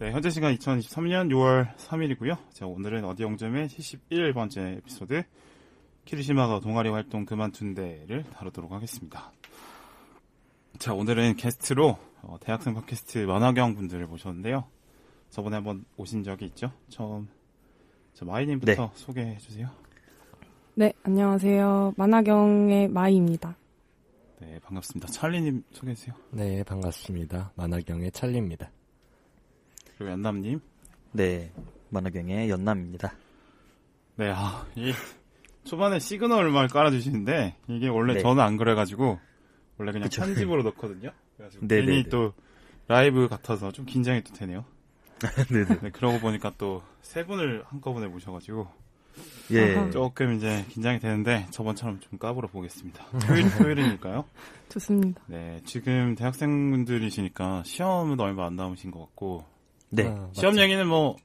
네, 현재 시간 2023년 6월 3일이고요. 자, 오늘은 어디 영점의 71번째 에피소드 키리시마가 동아리 활동 그만둔대를 다루도록 하겠습니다. 자, 오늘은 게스트로 어, 대학생 팟캐스트 만화경 분들을 모셨는데요. 저번에 한번 오신 적이 있죠? 처음 자, 마이님부터 네. 소개해 주세요. 네, 안녕하세요. 만화경의 마이입니다. 네, 반갑습니다. 찰리님 소개해 주세요. 네, 반갑습니다. 만화경의 찰리입니다. 그리고 연남님. 네, 만화경의 연남입니다. 네, 아, 이 초반에 시그널만 깔아주시는데 이게 원래 네. 저는 안 그래가지고 원래 그냥 그쵸. 편집으로 넣거든요. 그래가지고 네, 괜히 네, 네. 또 라이브 같아서 좀 긴장이 또 되네요. 네네. 네, 그러고 보니까 또 세 분을 한꺼번에 모셔가지고 예. 아하. 조금 이제 긴장이 되는데 저번처럼 좀 까불어 보겠습니다. 토요일, 토요일이니까요. 좋습니다. 네, 지금 대학생분들이시니까 시험은 얼마 안 남으신 것 같고 네. 아, 시험 맞죠. 얘기는 뭐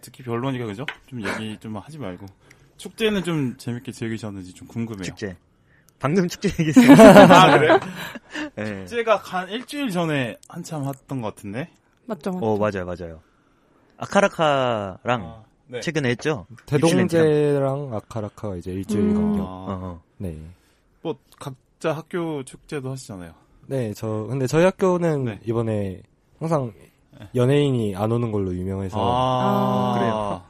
특히 별로니까 그죠? 좀 얘기 좀 하지 말고 축제는 좀 재밌게 즐기셨는지 좀 궁금해요. 축제. 방금 축제 얘기했어요. 아 그래요? 네. 축제가 한 일주일 전에 한참 했던 것 같은데. 맞죠, 맞죠. 어, 맞아요, 맞아요. 아카라카랑 아, 네. 최근에 했죠? 대동제랑 아카라카가 이제 일주일 음. 간격. 어, 어. 네. 뭐 각자 학교 축제도 하시잖아요. 네, 저 근데 저희 학교는 네. 이번에 항상 연예인이 안 오는 걸로 유명해서 아, 그래요?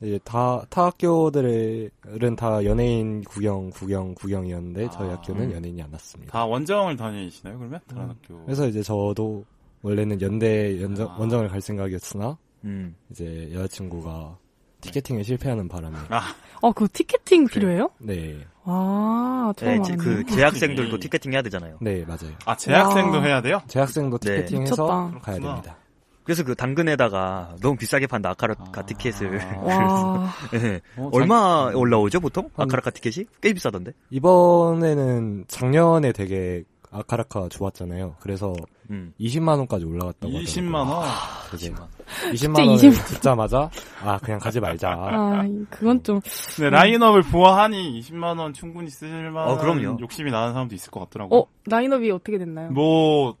이제 다, 타 학교들은 다 연예인 구경, 구경, 구경이었는데 저희 아. 학교는 연예인이 안 왔습니다. 다 원정을 다니시나요? 그러면 다른 음. 학교. 그래서 이제 저도 원래는 연대 연정, 아. 원정을 갈 생각이었으나 음. 이제 여자친구가 티켓팅에 실패하는 바람에 아, 어, 그거 티켓팅 필요해요? 네, 와, 처음 네, 알았네. 그 재학생들도 티켓팅 해야 되잖아요. 네 맞아요. 아 재학생도 와. 해야 돼요? 재학생도 네. 티켓팅해서 미쳤다. 가야 그렇구나. 됩니다. 그래서 그 당근에다가 너무 비싸게 판다 아카라카 아. 티켓을. 와, 네. 어, 얼마 올라오죠 보통? 한- 아카라카 티켓이? 꽤 비싸던데. 이번에는 작년에 되게 아카라카 좋았잖아요. 그래서 음. 20만 원까지 올라갔다고 20만 하더라고요. 원. 그게 축제 20만 원을 20만 듣자마자 아 그냥 가지 말자. 아, 그건 좀, 근데 라인업을 보아하니 20만 원 충분히 쓸 만한 어, 그럼요. 욕심이 나는 사람도 있을 것 같더라고. 어, 라인업이 어떻게 됐나요? 뭐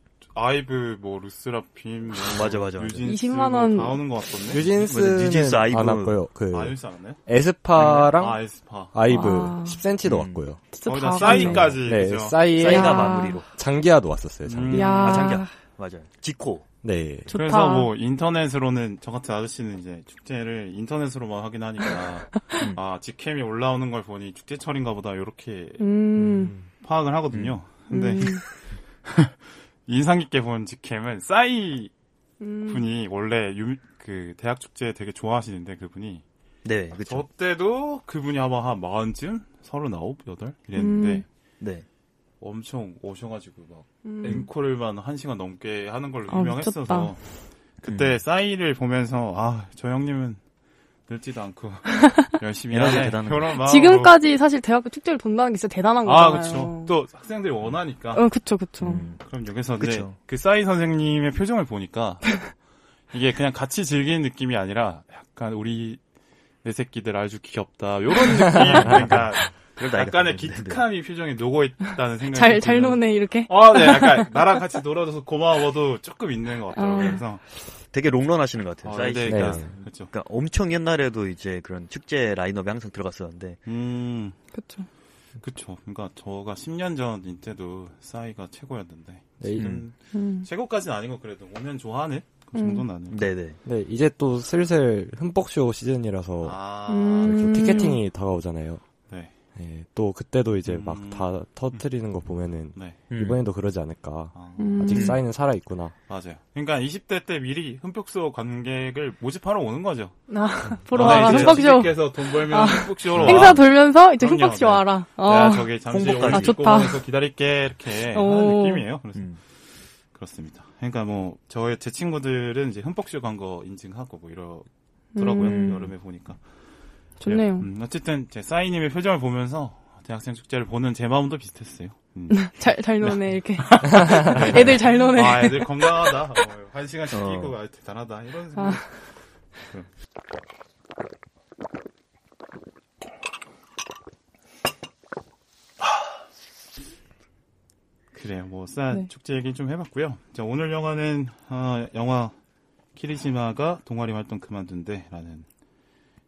아이브, 뭐 르세라핌, 뭐 맞아, 맞아, 맞아. 뉴진스 20만 뭐 원. 나오는 것 같던데. 뉴진스는 뉴진스, 아이브. 안 왔고요. 그 아, 뉴진스 안 왔나요? 에스파랑 아, 에스파. 아이브 아. 10cm도 음. 왔고요. 진짜 거기다 다 싸이까지. 네, 그죠? 싸이에 싸이가 야. 마무리로. 장기하도 왔었어요. 장기. 음. 야, 아, 장기하. 맞아요. 지코. 네. 좋다. 그래서 뭐 인터넷으로는 저 같은 아저씨는 이제 축제를 인터넷으로만 하긴 하니까 음. 아 직캠이 올라오는 걸 보니 축제철인가 보다 이렇게 음, 파악을 하거든요. 근데 음, 인상 깊게 본 직캠은 싸이 음. 분이 원래 유, 그 대학 축제 되게 좋아하시는데 그분이 네, 그쵸. 저 때도 그분이 아마 한 마흔쯤 서른아홉 여덟 이랬는데 음. 네. 엄청 오셔가지고 막 음. 앵콜만 한 시간 넘게 하는 걸로 아, 유명했어서 미쳤다. 그때 음. 싸이를 보면서 아 저 형님은 늙지도 않고 열심히 하네 대단한 그런 지금까지 사실 대학교 축제를 돈다는 게 진짜 대단한 아 거잖아요. 그쵸 또 학생들이 원하니까 어, 그쵸, 그쵸. 음. 그럼 여기서 이제 그쵸. 그 싸이 선생님의 표정을 보니까 이게 그냥 같이 즐기는 느낌이 아니라 약간 우리 내 새끼들 아주 귀엽다 요런 느낌 그러니까 약간의. 기특함이 표정에 녹어 있다는 생각이 잘, 잘 들어요. 노네, 이렇게. 아, 네, 약간 나랑 같이 놀아줘서 고마워도 조금 있는 것 같더라고요. 아. 그래서 되게 롱런 하시는 것 같아요. 아, 씨. 네, 네. 그렇죠. 그렇죠. 그러니까 엄청 옛날에도 이제 그런 축제 라인업에 항상 들어갔었는데 음, 그쵸. 그쵸. 그러니까 저가 10년 전인 때도 싸이가 최고였는데 네, 지금 음. 최고까지는 아니고 그래도 오면 좋아하는 그 음. 정도는 아니에요. 네네. 네, 이제 또 슬슬 흠뻑쇼 시즌이라서 아, 음. 티켓팅이 다가오잖아요. 네, 네, 또 그때도 이제 음. 막다 터트리는 거 보면은 네. 음. 이번에도 그러지 않을까. 아, 음. 아직 사인은 살아 있구나. 맞아요. 그러니까 20대 때 미리 흠뻑쇼 관객을 모집하러 오는 거죠. 아, 보러 너네 와라, 흠뻑쇼. 주식회사 돈 벌면 아, 흠뻑쇼로 와. 행사 돌면서 이제 그럼요, 흠뻑쇼 네. 와라. 어. 내가 저기 잠시 아, 좋다. 기다릴게 이렇게 오. 하는 느낌이에요. 그래서 음. 그렇습니다. 그러니까 뭐 저의 제 친구들은 이제 흠뻑쇼 간 거 인증하고 뭐 이러더라고요. 음. 여름에 보니까. 좋네요. 네, 음, 어쨌든 제 싸이님의 표정을 보면서 대학생 축제를 보는 제 마음도 비슷했어요. 음. 잘, 잘 노네, 네. 이렇게. 애들 잘 노네. 아, 애들 건강하다. 어, 한 시간씩 어. 뛰고, 아, 대단하다. 이런 아. 생각. 아. 그래요. 뭐, 싸 네. 축제 얘기 좀 해봤고요. 자, 오늘 영화는, 어, 영화, 키리지마가 동아리 활동 그만둔대라는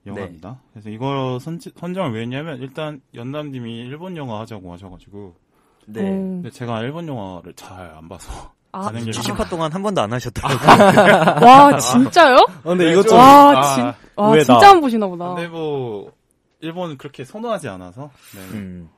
영화입니다. 그래서 이거 선, 선정을 왜 했냐면, 일단, 연남님이 일본 영화 하자고 하셔가지고, 네. 어. 근데 제가 일본 영화를 잘 안 봐서, 아, 가는 게 70화 동안 한 번도 안 하셨더라고요. 와, 진짜요? 어, 근데 네, 이거 좀- 좀 와, 아, 진, 와. 진짜 안 보시나 보다. 근데 뭐, 일본 그렇게 선호하지 않아서, 네. 음.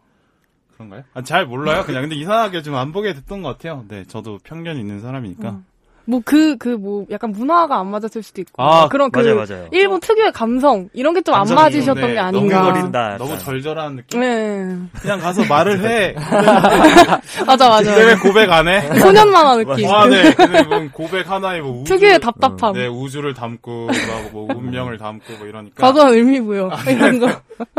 그런가요? 아, 잘 몰라요. 그냥 근데 이상하게 좀 안 보게 됐던 것 같아요. 네, 저도 편견 있는 사람이니까. 음. 뭐 그, 그 뭐 약간 문화가 안 맞았을 수도 있고. 아, 그런 그 맞아요, 맞아요. 일본 특유의 감성 이런 게 좀 안 감정이 맞으셨던 네, 게 너무 아닌가. 거린다. 너무. 절절한 느낌. 네. 그냥 가서 말을 해. 맞아, 맞아. 근데 왜 고백 안 해? 소년 만화 느낌. 와, 네. 근데 뭐 고백 하나에 뭐 우주, 특유의 답답함. 네, 우주를 담고, 막뭐 운명을 담고 뭐 이러니까. 과도한 의미부여. 이런 거.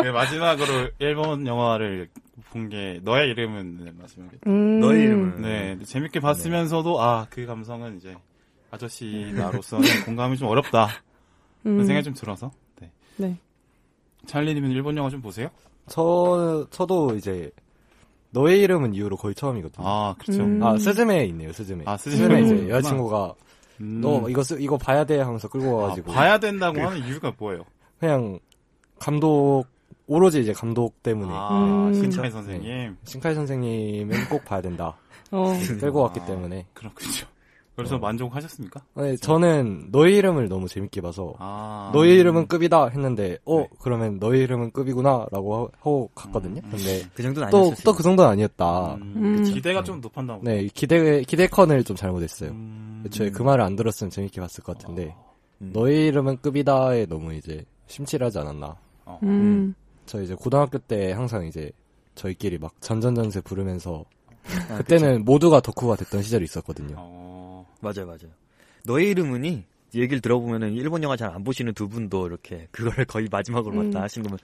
네, 마지막으로 일본 영화를 본 게 너의 이름은 네, 마지막에. 음. 너의 이름은. 네, 재밌게 봤으면서도 아, 그 감성은 이제 아저씨 나로서는 공감이 좀 어렵다. 그런 음. 생각이 좀 들어서. 네. 네. 찰리님은 일본 영화 좀 보세요? 저 저도 이제 너의 이름은 이후로 거의 처음이거든요. 아, 그렇죠. 음. 아 스즈메 있네요, 스즈메. 아, 스즈메 스즈메 이제. 여자친구가 음. 너 이거 쓰, 이거 봐야 돼 하면서 끌고 아, 와가지고 봐야 된다고 하는 이유가 뭐예요? 그냥 감독 오로지 이제 감독 때문에 아, 음. 신차이 선생님. 신카이 선생님은 꼭 봐야 된다 어. 끌고 왔기 아, 때문에 그렇군요. 그래서 만족하셨습니까? 네, 저는 너의 이름을 너무 재밌게 봐서 아. 너의 이름은 급이다 했는데 어 네. 그러면 너의 이름은 급이구나라고 하- 하고 갔거든요. 음, 근데 그 정도는 또 아니었어요. 또그 정도는 아니었다. 음, 음. 기대가 좀 높았나 보다. 네 기대 기대컨을 좀 잘못했어요. 음. 애초에 그 말을 안 들었으면 재밌게 봤을 것 같은데 음. 너의 이름은 급이다에 너무 이제 심취하지 않았나. 어. 음. 저 이제 고등학교 때 항상 이제 저희끼리 막 전전전세 부르면서 아, 그때는 모두가 덕후가 됐던 시절이 있었거든요. 어. 맞아요, 맞아요. 너의 이름은이 얘기를 들어보면은 일본 영화 잘 안 보시는 두 분도 이렇게 그거를 거의 마지막으로 음. 봤다 하신 거면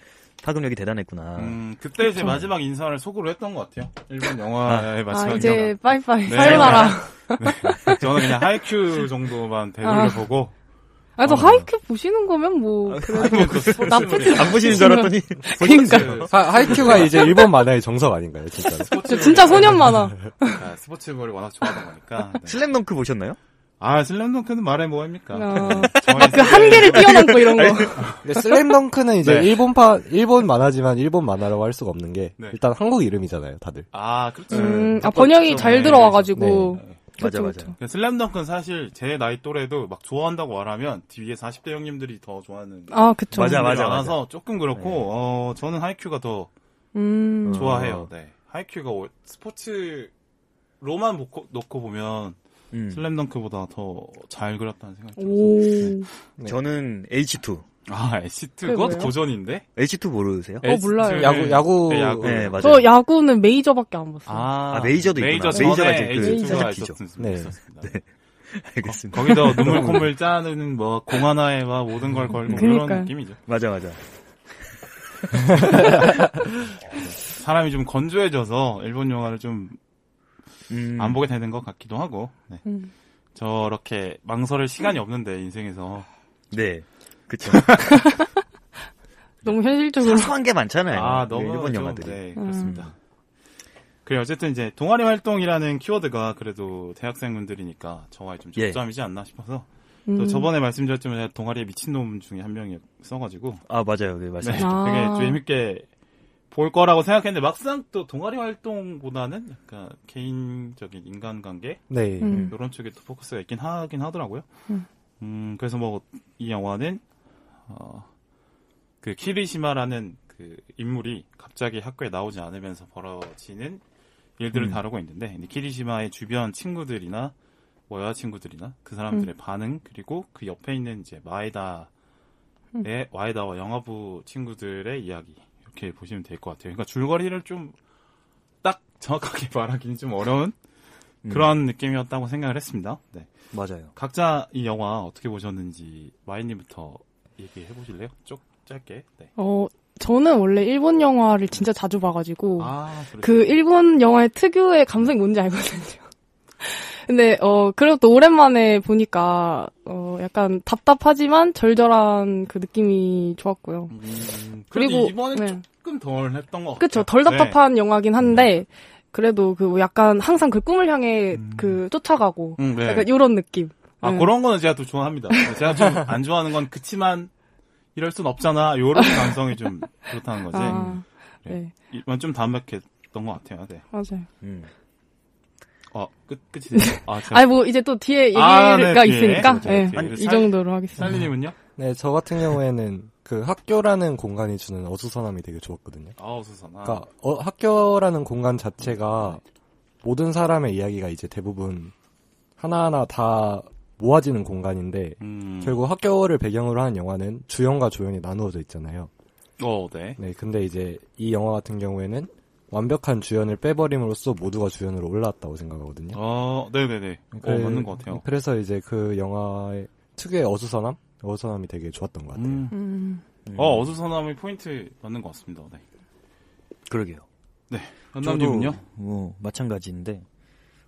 파급력이 대단했구나. 음, 그때 제 마지막 인사를 속으로 했던 것 같아요. 일본 영화의 아, 마지막 이제 빠이빠이. 네. さよなら. 인사. 저는 그냥 하이큐 정도만 되돌려 아. 보고. 아, 또 어. 하이큐 보시는 거면 뭐, 그래도 나쁘지 안 보시는 줄 알았더니 그러니까. 하, 하이큐가 이제 일본 만화의 정석 아닌가요, 진짜? 저 진짜 소년 만화. 아, 스포츠물을 워낙 좋아하다 보니까. 네. 슬램덩크 보셨나요? 아, 슬램덩크는 말해 뭐합니까? 어. 그 한계를 뛰어넘고 이런 거. 근데 슬램덩크는 이제 네. 일본파 일본 만화지만 일본 만화라고 할 수가 없는 게 네. 일단 한국 이름이잖아요, 다들. 아, 그렇죠. 음, 아, 첫 번역이 번째 잘 네, 들어와가지고. 네. 맞아, 맞아. 슬램덩크는 사실 제 나이 또래도 막 좋아한다고 말하면 뒤에 40대 형님들이 더 좋아하는 아, 그쵸. 맞아, 맞아, 많아서 조금 그렇고 네. 어 저는 하이큐가 더 음. 어. 좋아해요. 네. 하이큐가 오- 스포츠로만 놓고, 놓고 보면 음. 슬램덩크보다 더 잘 그렸다는 생각이 들어서. 오. 네. 저는 H2. 아, H2 그게 그것도 뭐예요? 고전인데? H2 모르세요? 어, 몰라요. 야구 야구 네, 야구. 네, 맞아요. 저 야구는 메이저밖에 안 봤어요. 아, 아, 메이저도 있구나. 메이저 메이저가 전에 이제 그 H2가 시작이죠. 있었습니다. 네. 있었습니다. 알겠습니다. 거기서 눈물 콧물 짜는 뭐 공 하나에 막 모든 걸 걸고 그러니까요. 그런 느낌이죠. 맞아, 맞아. 사람이 좀 건조해져서 일본 영화를 좀안 음. 보게 되는 것 같기도 하고 네. 음. 저렇게 망설일 시간이 없는데 인생에서 네. 그쵸. 너무 현실적으로. 사소한 게 많잖아요. 아 너무 일본 좀, 영화들이. 네 음. 그렇습니다. 그래 어쨌든 이제 동아리 활동이라는 키워드가 그래도 대학생분들이니까 저와 좀 예. 적점이지 않나 싶어서 음. 또 저번에 말씀드렸지만 제가 동아리에 미친놈 중에 한 명이 써가지고 아, 맞아요. 네, 맞아요. 네, 아. 되게 재밌게 볼 거라고 생각했는데 막상 또 동아리 활동보다는 약간 개인적인 인간관계 네. 음. 이런 쪽에 또 포커스가 있긴 하긴 하더라고요. 음. 음, 그래서 뭐 이 영화는 어, 그 키리시마라는 그 인물이 갑자기 학교에 나오지 않으면서 벌어지는 일들을 음. 다루고 있는데 키리시마의 주변 친구들이나 뭐 여자친구들이나 그 사람들의 반응 그리고 그 옆에 있는 이제 마에다의 마에다와 영화부 친구들의 이야기 이렇게 보시면 될 것 같아요. 그러니까 줄거리를 좀 딱 정확하게 말하기는 좀 어려운 음. 그런 느낌이었다고 생각을 했습니다. 네. 맞아요. 각자 이 영화 어떻게 보셨는지 마이님부터 얘기해 보실래요? 쭉 짧게. 네. 어, 저는 원래 일본 영화를 진짜 자주 봐가지고. 아, 그 일본 영화의 특유의 감성이 뭔지 알거든요. 근데 어 그래도 또 오랜만에 보니까 어 약간 답답하지만 절절한 그 느낌이 좋았고요. 음, 그리고 그리고 이번에 네. 조금 덜 했던 것 같아요. 그쵸 덜 답답한 영화긴 한데 그래도 그 약간 항상 그 꿈을 향해 음. 그 쫓아가고 음, 네. 약간 이런 느낌. 아, 네. 그런 거는 제가 또 좋아합니다. 제가 좀 안 좋아하는 건 그치만 이럴 순 없잖아. 요런 감성이 좀 그렇다는 거지. 아, 네, 이건 좀 담백했던 것 같아요. 네. 맞아요. 음. 어, 끝, 끝이 돼요? 아, 제가. 아니 뭐 이제 또 뒤에 얘기가 아, 네. 있으니까 예, 뒤에. 이 정도로 하겠습니다. 살리님은요? 네, 저 같은 경우에는 그 학교라는 공간이 주는 어수선함이 되게 좋았거든요. 수선. 아. 그러니까 어, 학교라는 공간 자체가 모든 사람의 이야기가 이제 대부분 하나하나 다 모아지는 공간인데 음. 결국 학교를 배경으로 하는 영화는 주연과 조연이 나누어져 있잖아요. 어, 네. 네, 근데 이제 이 영화 같은 경우에는 완벽한 주연을 빼버림으로써 모두가 주연으로 올라왔다고 생각하거든요. 어, 네네네. 어, 그래- 맞는 것 같아요. 그래서 이제 그 영화의 특유의 어수선함? 어수선함이 되게 좋았던 것 같아요. 음. 음, 어, 어수선함의 포인트 맞는 것 같습니다. 네. 그러게요. 현남님은요? 뭐 마찬가지인데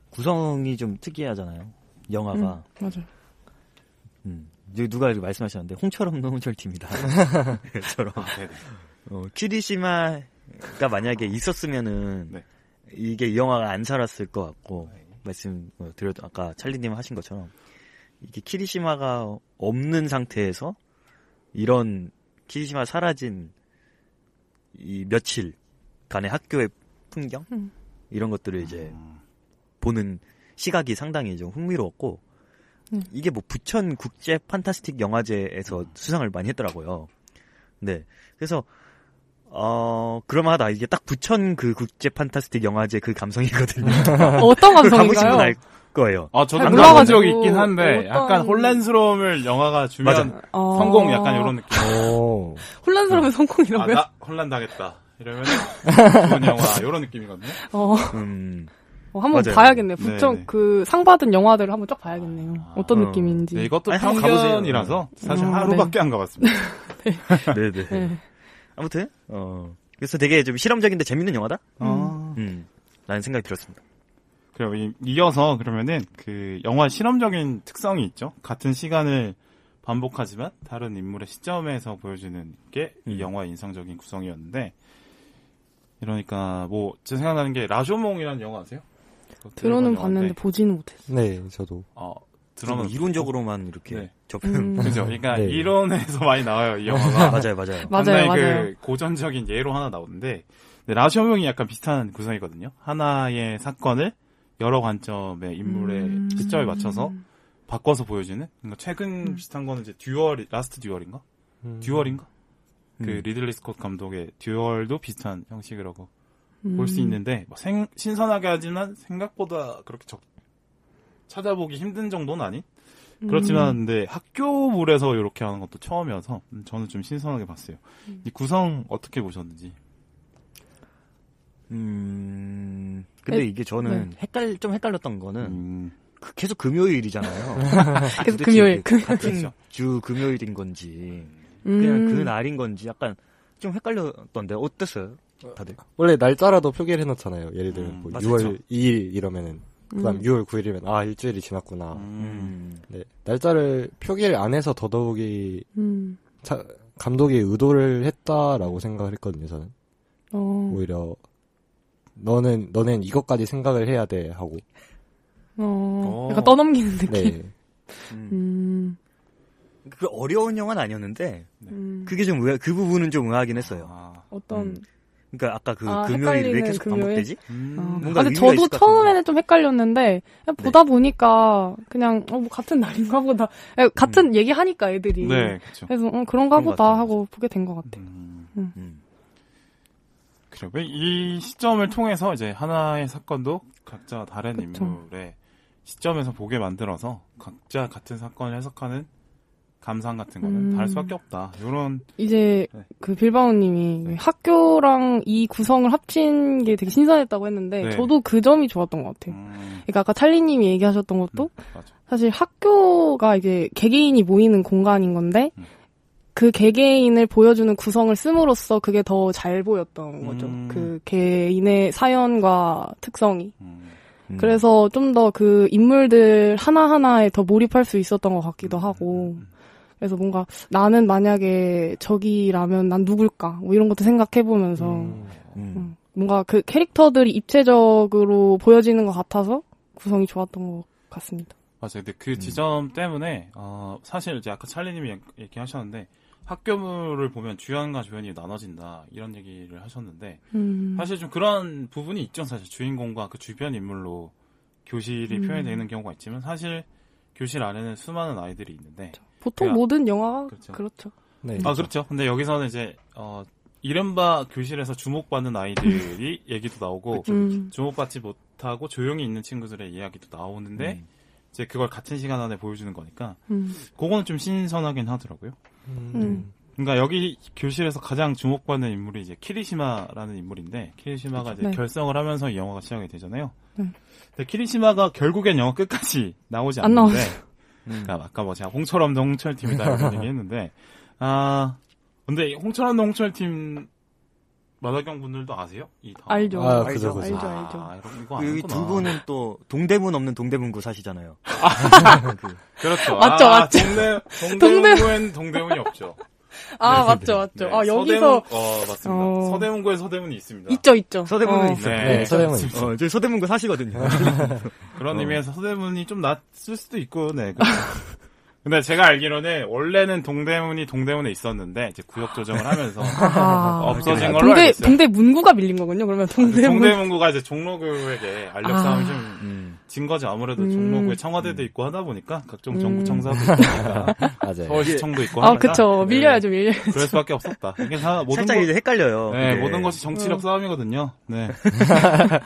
구성이 좀 특이하잖아요. 영화가. 음. 이제 누가 이렇게 말씀하셨는데 홍철 없는 홍철 팀이다. 처럼. 아, 네네. 어, 키리시마가 만약에 있었으면은 네. 이게 이 영화가 안 살았을 것 같고 말씀 어, 드렸 아까 찰리님 하신 것처럼 이게 키리시마가 없는 상태에서 이런 키리시마 사라진 이 며칠간의 학교의 풍경 음. 이런 것들을 이제 음. 보는 시각이 상당히 좀 흥미로웠고 음. 이게 뭐 부천 국제 판타스틱 영화제에서 음. 수상을 많이 했더라고요. 네. 그래서 어 그럴만하다. 이게 딱 부천 그 국제 판타스틱 영화제 그 감성이거든요. 어떤 감성인가요? 분알 거예요. 아, 저도 가본 적이 있긴 한데, 어떤- 약간 혼란스러움을 영화가 주면 맞아. 어, 성공 약간 이런 느낌. 오. 혼란스러운 아, 성공이라고요? 나 혼란 당했다. 이러면 좋은 영화, 이런 느낌이거든요. 어, 음. 어, 한번 맞아요. 봐야겠네요. 네네. 부천 그상 받은 영화들을 한번 쫙 봐야겠네요. 어떤 어. 느낌인지. 네, 이것도 아니. 편견이라서 사실 어, 하루밖에 안 가봤습니다. 네네. 네. 아무튼 어 그래서 되게 좀 실험적인데 재밌는 영화다. 어. 음. 라는 생각이 들었습니다. 그리고 이- 이어서 그러면은 그 영화 실험적인 특성이 있죠. 같은 시간을 반복하지만 다른 인물의 시점에서 보여주는 게이 음. 영화의 인상적인 구성이었는데 이러니까 뭐 제 생각나는 게 라쇼몽이라는 영화 아세요? 들어는 봤는데 영화인데, 보지는 못했어요. 네, 저도. 어뭐 들어는 이론적으로만 이렇게 네. 접근. 음. 그죠. 그러니까 네. 이론에서 많이 나와요 이 영화가. 맞아요, 맞아요. 맞아요, 상당히 맞아요. 그 고전적인 예로 하나 나오는데 근데 라쇼몽이 약간 비슷한 구성이거든요. 하나의 사건을 여러 관점의 인물의 음. 시점에 맞춰서 바꿔서 보여주는. 그러니까 최근 음. 비슷한 거는 이제 듀얼 라스트 듀얼인가? 음. 듀얼인가? 그 음. 리들리 스콧 감독의 듀얼도 비슷한 형식이라고 음. 볼수 있는데 뭐 생- 신선하게 하지만 생각보다 그렇게 적 찾아보기 힘든 정도는 아닌 음. 그렇지만 근데 학교물에서 이렇게 하는 것도 처음이어서 음, 저는 좀 신선하게 봤어요. 음. 이 구성 어떻게 보셨는지? 음. 근데 에, 이게 저는 헷갈 좀 헷갈렸던 거는 음, 그- 계속 금요일이잖아요. 계속 금요일. 같은 그렇죠. 주 금요일인 건지 그냥 음. 그 날인 건지 약간 좀 헷갈렸던데 어땠어요? 다들? 원래 날짜라도 표기를 해놓잖아요. 예를 들면 음, 뭐 맞죠. 6월 2일 이러면은 그다음 음. 6월 9일이면 아 일주일이 지났구나. 음, 네, 날짜를 표기를 안 해서 더더욱이 음. 차- 감독이 의도를 했다라고 생각을 했거든요. 저는 어. 오히려 너는 너는 이것까지 생각을 해야 돼 하고 어. 어. 약간 떠넘기는 느낌. 네 음. 음. 그 어려운 영화는 아니었는데 음. 그게 좀 의아, 그 부분은 좀 의아하긴 했어요. 아, 어떤 음. 그러니까 아까 그 아, 금요일이 왜 헷갈리는 계속 금요일? 반복되지? 음, 어. 뭔가 아, 근데 저도 처음에는 좀 헷갈렸는데 그냥 네. 보다 보니까 그냥 어, 뭐 같은 날인가 보다 에, 같은 얘기 하니까 애들이 네, 그렇죠. 그래서 어, 그런가 그런 것 보다 같아요. 하고 보게 된 것 같아요. 음, 음. 그리고 이 시점을 통해서 이제 하나의 사건도 각자 다른 그쵸. 인물의 시점에서 보게 만들어서 각자 같은 사건을 해석하는 감상 같은 거는 음. 다를 수밖에 없다. 이런 이제 네. 그 빌바오님이 네. 학교랑 이 구성을 합친 게 되게 신선했다고 했는데 네. 저도 그 점이 좋았던 것 같아요. 음, 그러니까 아까 찰리님이 얘기하셨던 것도 음. 사실 학교가 이제 개개인이 모이는 공간인 건데 음. 그 개개인을 보여주는 구성을 씀으로써 그게 더 잘 보였던 거죠. 음. 그 개인의 사연과 특성이. 음, 음. 그래서 좀 더 그 인물들 하나하나에 더 몰입할 수 있었던 것 같기도 음, 하고. 음, 그래서 뭔가 나는 만약에 저기라면 난 누굴까? 뭐 이런 것도 생각해보면서 음, 음. 뭔가 그 캐릭터들이 입체적으로 보여지는 것 같아서 구성이 좋았던 것 같습니다. 맞아요. 근데 그 지점 때문에 어, 사실 이제 아까 찰리님이 얘- 얘기하셨는데 학교물을 보면 주연과 조연이 나눠진다 이런 얘기를 하셨는데 음. 사실 좀 그런 부분이 있죠. 사실 주인공과 그 주변 인물로 교실이 음. 표현되는 경우가 있지만 사실 교실 안에는 수많은 아이들이 있는데 보통 그냥- 모든 영화가 그렇죠. 그렇죠. 네. 아 그렇죠. 근데 여기서는 이제 어, 이른바 교실에서 주목받는 아이들이 얘기도 나오고 음. 주목받지 못하고 조용히 있는 친구들의 이야기도 나오는데 음. 이제 그걸 같은 시간 안에 보여주는 거니까 음. 그거는 좀 신선하긴 하더라고요. 음. 그러니까 여기 교실에서 가장 주목받는 인물이 이제 키리시마라는 인물인데 키리시마가 이제 네. 결성을 하면서 이 영화가 시작이 되잖아요. 네. 근데 키리시마가 결국엔 영화 끝까지 나오지 안 않는데 음. 그러니까 아까 뭐 제가 홍철업도 홍철 팀이다 이런 얘기했는데 아 근데 홍철업도 홍철 팀 마다경 분들도 아세요? 이 다. 알죠. 아, 알죠. 그죠, 그죠. 알죠, 아, 알죠. 이런 이거 여기 아는구나. 두 분은 또 동대문 없는 동대문구 사시잖아요. 그, 그렇죠. 맞죠, 아, 맞죠. 동대 동대문구엔 동대문이 없죠. 아 맞죠, 맞죠. 네, 아 서대문, 여기서 어 맞습니다. 어. 서대문구에 서대문이 있습니다. 있죠, 있죠. 서대문은 어. 있어요. 네, 네, 서대문. 어, 저희 서대문구 사시거든요. 그런 어. 의미에서 서대문이 좀 낫을 수도 있고, 네. 그렇죠. 근데 제가 알기로는 원래는 동대문이 동대문에 있었는데 이제 구역 조정을 하면서 아, 없어진 걸로 동대 알고 있어요. 동대 문구가 밀린 거군요. 그러면 동대문. 동대문구가 이제 종로구에게 알력 아. 싸움이 좀 음. 진 거죠. 아무래도 음. 청로구에 청와대도 있고 하다 보니까 각종 음. 정부 청사도 있으니까 맞아요. 서울시청도 있고 아 하니까 그쵸. 네, 밀려야죠, 밀려. 그럴 수밖에 없었다. 이게 다 모든 살짝 거, 이제 헷갈려요. 네. 모든 것이 정치력 어. 싸움이거든요. 네.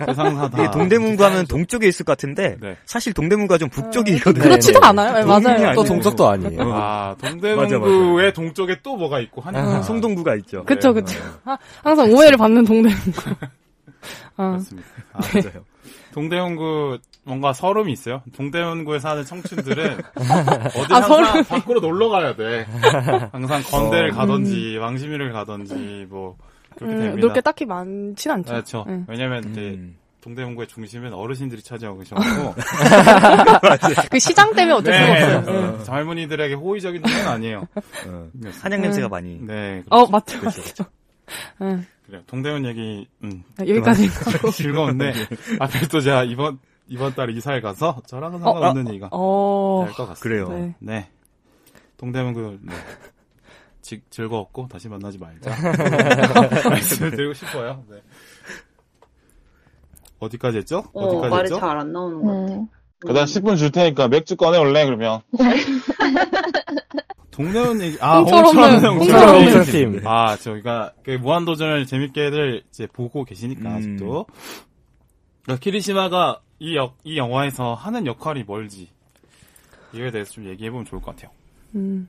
세상 다. 이게 동대문구 하면 동쪽에 있을 것 같은데 네. 사실 동대문구가 좀 북쪽이거든요. 네, 그렇지도 네. 않아요. 네, 동문이 맞아요. 또 동쪽도 아니에요. 아, 동대문구의 동쪽에 또 뭐가 있고 하니까. 송동구가 있죠. 그쵸, 네. 그쵸. 아, 항상 오해를 받는 동대문구. 아, 그렇습니다. 아, 맞아요. 동대문구 뭔가 서름이 있어요. 동대문구에 사는 청춘들은 어디 아, 항상. 밖으로 놀러 가야 돼. 항상 건대를 어. 가든지 왕십리를 가든지 뭐 그렇게 음, 됩니다. 놀게 딱히 많진 않죠. 그렇죠. 네. 왜냐면 이제 음. 동대문구의 중심은 어르신들이 차지하고 계셔가지고 그 시장 때문에 어쩔 수가 네, 없어요. 네. 어, 젊은이들에게 호의적인 동네는 아니에요. 어, 네. 한약 냄새가 많이. 네, 어, 맞죠, 그렇죠. 맞죠. 네. 그래요. 동대문 얘기 음, 여기까지. 즐거운데 앞에 또 제가 이번 이번 달 이사를 가서 저랑은 상관없는 얘기가 어, 될것 같습니다. 그래요. 네. 네. 동대문구 네. 지- 즐거웠고 다시 만나지 말자. 말씀을 드리고 싶어요. 네. 어디까지 했죠? 어, 어디까지 말이 했죠? 잘안 나오는 것 같아. 음. 그다음 10분 줄 테니까 맥주 꺼내 올래 그러면. 동대문 얘기 아 홍철 홍철 없는, 형, 홍철 홍철 없는. 형. 팀. 아 저희가 그 무한도전을 재밌게들 이제 보고 계시니까 음. 아직도 그러니까 키리시마가 이, 역, 이 영화에서 하는 역할이 뭘지 이거에 대해서 좀 얘기해보면 좋을 것 같아요. 음.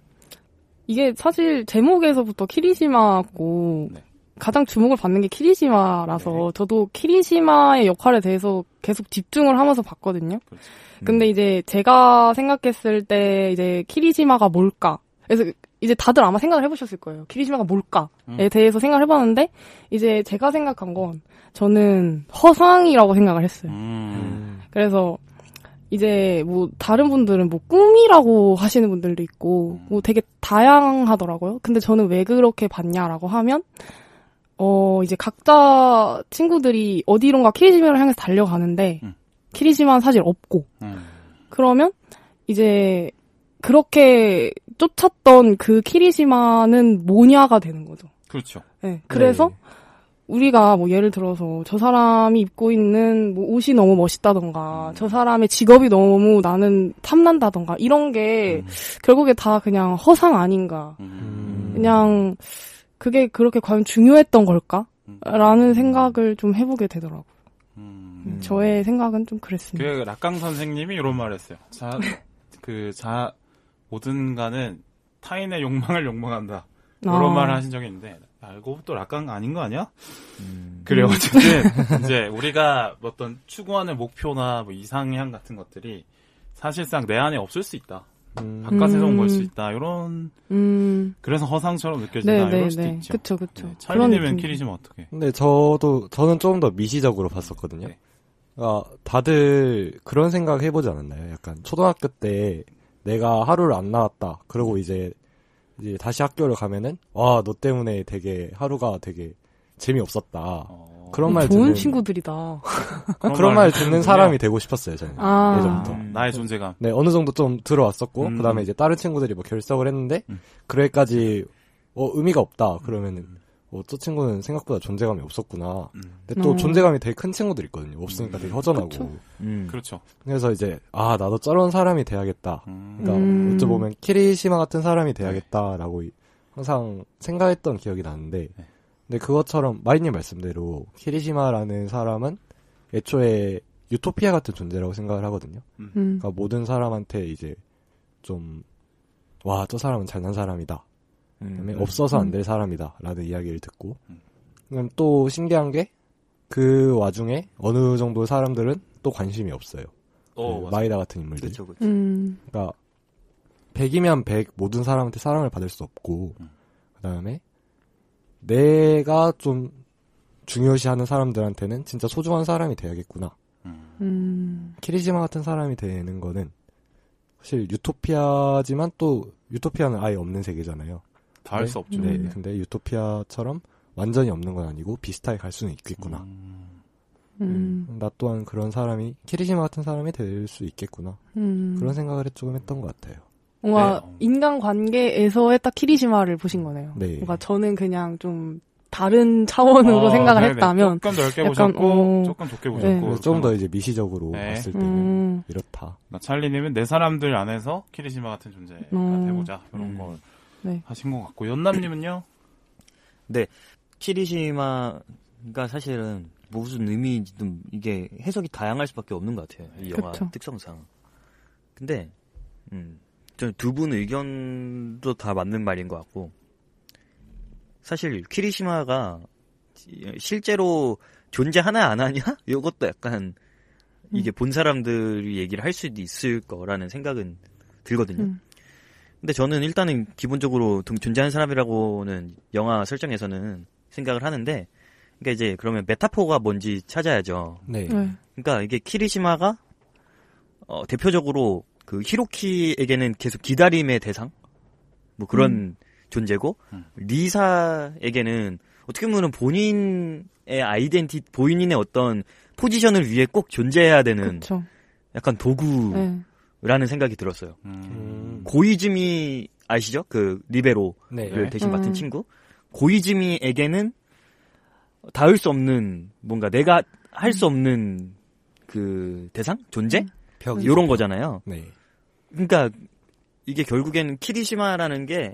이게 사실 제목에서부터 키리시마고 네. 가장 주목을 받는 게 키리시마라서 네. 저도 키리시마의 역할에 대해서 계속 집중을 하면서 봤거든요. 그렇죠. 근데 이제 제가 생각했을 때 이제 키리시마가 뭘까? 그래서 이제 다들 아마 생각을 해보셨을 거예요. 키리시마가 뭘까에 음. 대해서 생각을 해봤는데 이제 제가 생각한 건 저는 허상이라고 생각을 했어요. 음. 그래서 이제 뭐 다른 분들은 뭐 꿈이라고 하시는 분들도 있고 뭐 되게 다양하더라고요. 근데 저는 왜 그렇게 봤냐라고 하면 어 이제 각자 친구들이 어디론가 키리시마를 향해서 달려가는데 음. 키리시마는 사실 없고 음. 그러면 이제 그렇게 쫓았던 그 키리시마는 뭐냐가 되는 거죠. 그렇죠. 네, 그래서 우리가 뭐 예를 들어서 저 사람이 입고 있는 뭐 옷이 너무 멋있다던가 저 사람의 직업이 너무 나는 탐난다던가 이런 게 음. 결국에 다 그냥 허상 아닌가. 음. 그냥 그게 그렇게 과연 중요했던 걸까? 음. 라는 생각을 좀 해보게 되더라고요. 음. 저의 생각은 좀 그랬습니다. 그 락강 선생님이 이런 말을 했어요. 자, 그 자, 모든 가는 타인의 욕망을 욕망한다. 이런 아. 말을 하신 적이 있는데 알고 또 락강 아닌 거 아니야? 음. 그래요. 어쨌든 이제 우리가 어떤 추구하는 목표나 뭐 이상향 같은 것들이 사실상 내 안에 없을 수 있다. 음. 바깥에서 온 걸수 음. 있다. 이런 음, 그래서 허상처럼 느껴진다. 네, 이럴 네, 수도 네. 있죠. 그쵸, 그쵸. 네, 그런 찰리님은. 키리시면 어떻게? 근데 저도 저는 좀 더 미시적으로 봤었거든요. 네. 아, 다들 그런 생각 해보지 않았나요? 약간 초등학교 때 내가 하루를 안 나왔다. 그러고 이제 이제 다시 학교를 가면은 와 너 때문에 되게 하루가 되게 재미없었다. 어... 어, 그런 말 좋은 듣는 친구들이다. 그런, 말 듣는 사람이 되고 싶었어요 저는 아. 예전부터. 음. 나의 존재감. 네 어느 정도 좀 들어왔었고 음. 그다음에 이제 다른 친구들이 뭐 결석을 했는데 음. 그래까지 어 의미가 없다 그러면은 어, 저 친구는 생각보다 존재감이 없었구나. 음, 근데 또 어. 존재감이 되게 큰 친구들 있거든요. 없으니까 되게 허전하고. 그쵸. 음. 그렇죠. 그래서 이제 아 나도 저런 사람이 돼야겠다. 음, 그러니까 음. 어찌 보면 키리시마 같은 사람이 돼야겠다라고 이- 항상 생각했던 기억이 나는데 네. 근데 그것처럼 마이님 말씀대로 키리시마라는 사람은 애초에 유토피아 같은 존재라고 생각을 하거든요. 음. 그러니까 모든 사람한테 이제 좀 와 저 사람은 잘난 사람이다. 그다음에 음. 없어서 안 음. 될 사람이다라는 이야기를 듣고 음. 그럼 또 신기한 게 그 와중에 어느 정도 사람들은 또 관심이 없어요. 어, 그 맞아. 마이다 같은 인물들. 그렇죠, 그렇죠. 음. 그러니까 100이면 100 모든 사람한테 사랑을 받을 수 없고 음. 그다음에 내가 좀 중요시하는 사람들한테는 진짜 소중한 사람이 돼야겠구나. 음, 음. 키리시마 같은 사람이 되는 거는 사실 유토피아지만 또 유토피아는 아예 없는 세계잖아요. 다할 네. 수 없죠. 네, 음. 근데 유토피아처럼 완전히 없는 건 아니고 비슷하게 갈 수는 있겠구나. 음, 음. 나 또한 그런 사람이 키리시마 같은 사람이 될 수 있겠구나. 음. 그런 생각을 조금 했던 것 같아요. 뭔가 네. 인간 관계에서의 딱 키리시마를 보신 거네요. 네. 뭔가 저는 그냥 좀 다른 차원으로 어, 생각을 네네. 했다면 조금 넓게 약간, 보셨고 어, 조금 좁게 네. 보셨고 그래서 좀더 이제 미시적으로 네. 봤을 때는 음. 이렇다. 찰리님은 내 사람들 안에서 키리시마 같은 존재가 음. 돼보자 이런 음. 걸 네. 하신 것 같고 연남님은요? 키리시마가 사실은 무슨 의미인지도 이게 해석이 다양할 수밖에 없는 것 같아요. 이 영화 그쵸. 특성상. 근데 음, 저는 두분 의견도 다 맞는 말인 것 같고 사실 키리시마가 실제로 존재하나 안 하냐? 이것도 약간 이게 본 사람들이 얘기를 할 수도 있을 거라는 생각은 들거든요. 음. 근데 저는 일단은 기본적으로 동- 존재하는 사람이라고는 영화 설정에서는 생각을 하는데, 그러니까 이제 그러면 메타포가 뭔지 찾아야죠. 네. 네. 그러니까 이게 키리시마가 어, 대표적으로 그 히로키에게는 계속 기다림의 대상, 뭐 그런 존재고 음. 리사에게는 어떻게 보면 본인의 아이덴티, 본인의 어떤 포지션을 위해 꼭 존재해야 되는 그렇죠. 약간 도구 라는 네. 생각이 들었어요. 음. 고이즈미 아시죠? 그 리베로를 네. 대신 맡은 음. 친구. 고이즈미에게는 닿을 수 없는 뭔가 내가 할 수 없는 그 대상 존재 음. 벽이 이런 거잖아요. 네. 그러니까 이게 결국에는 키리시마라는 게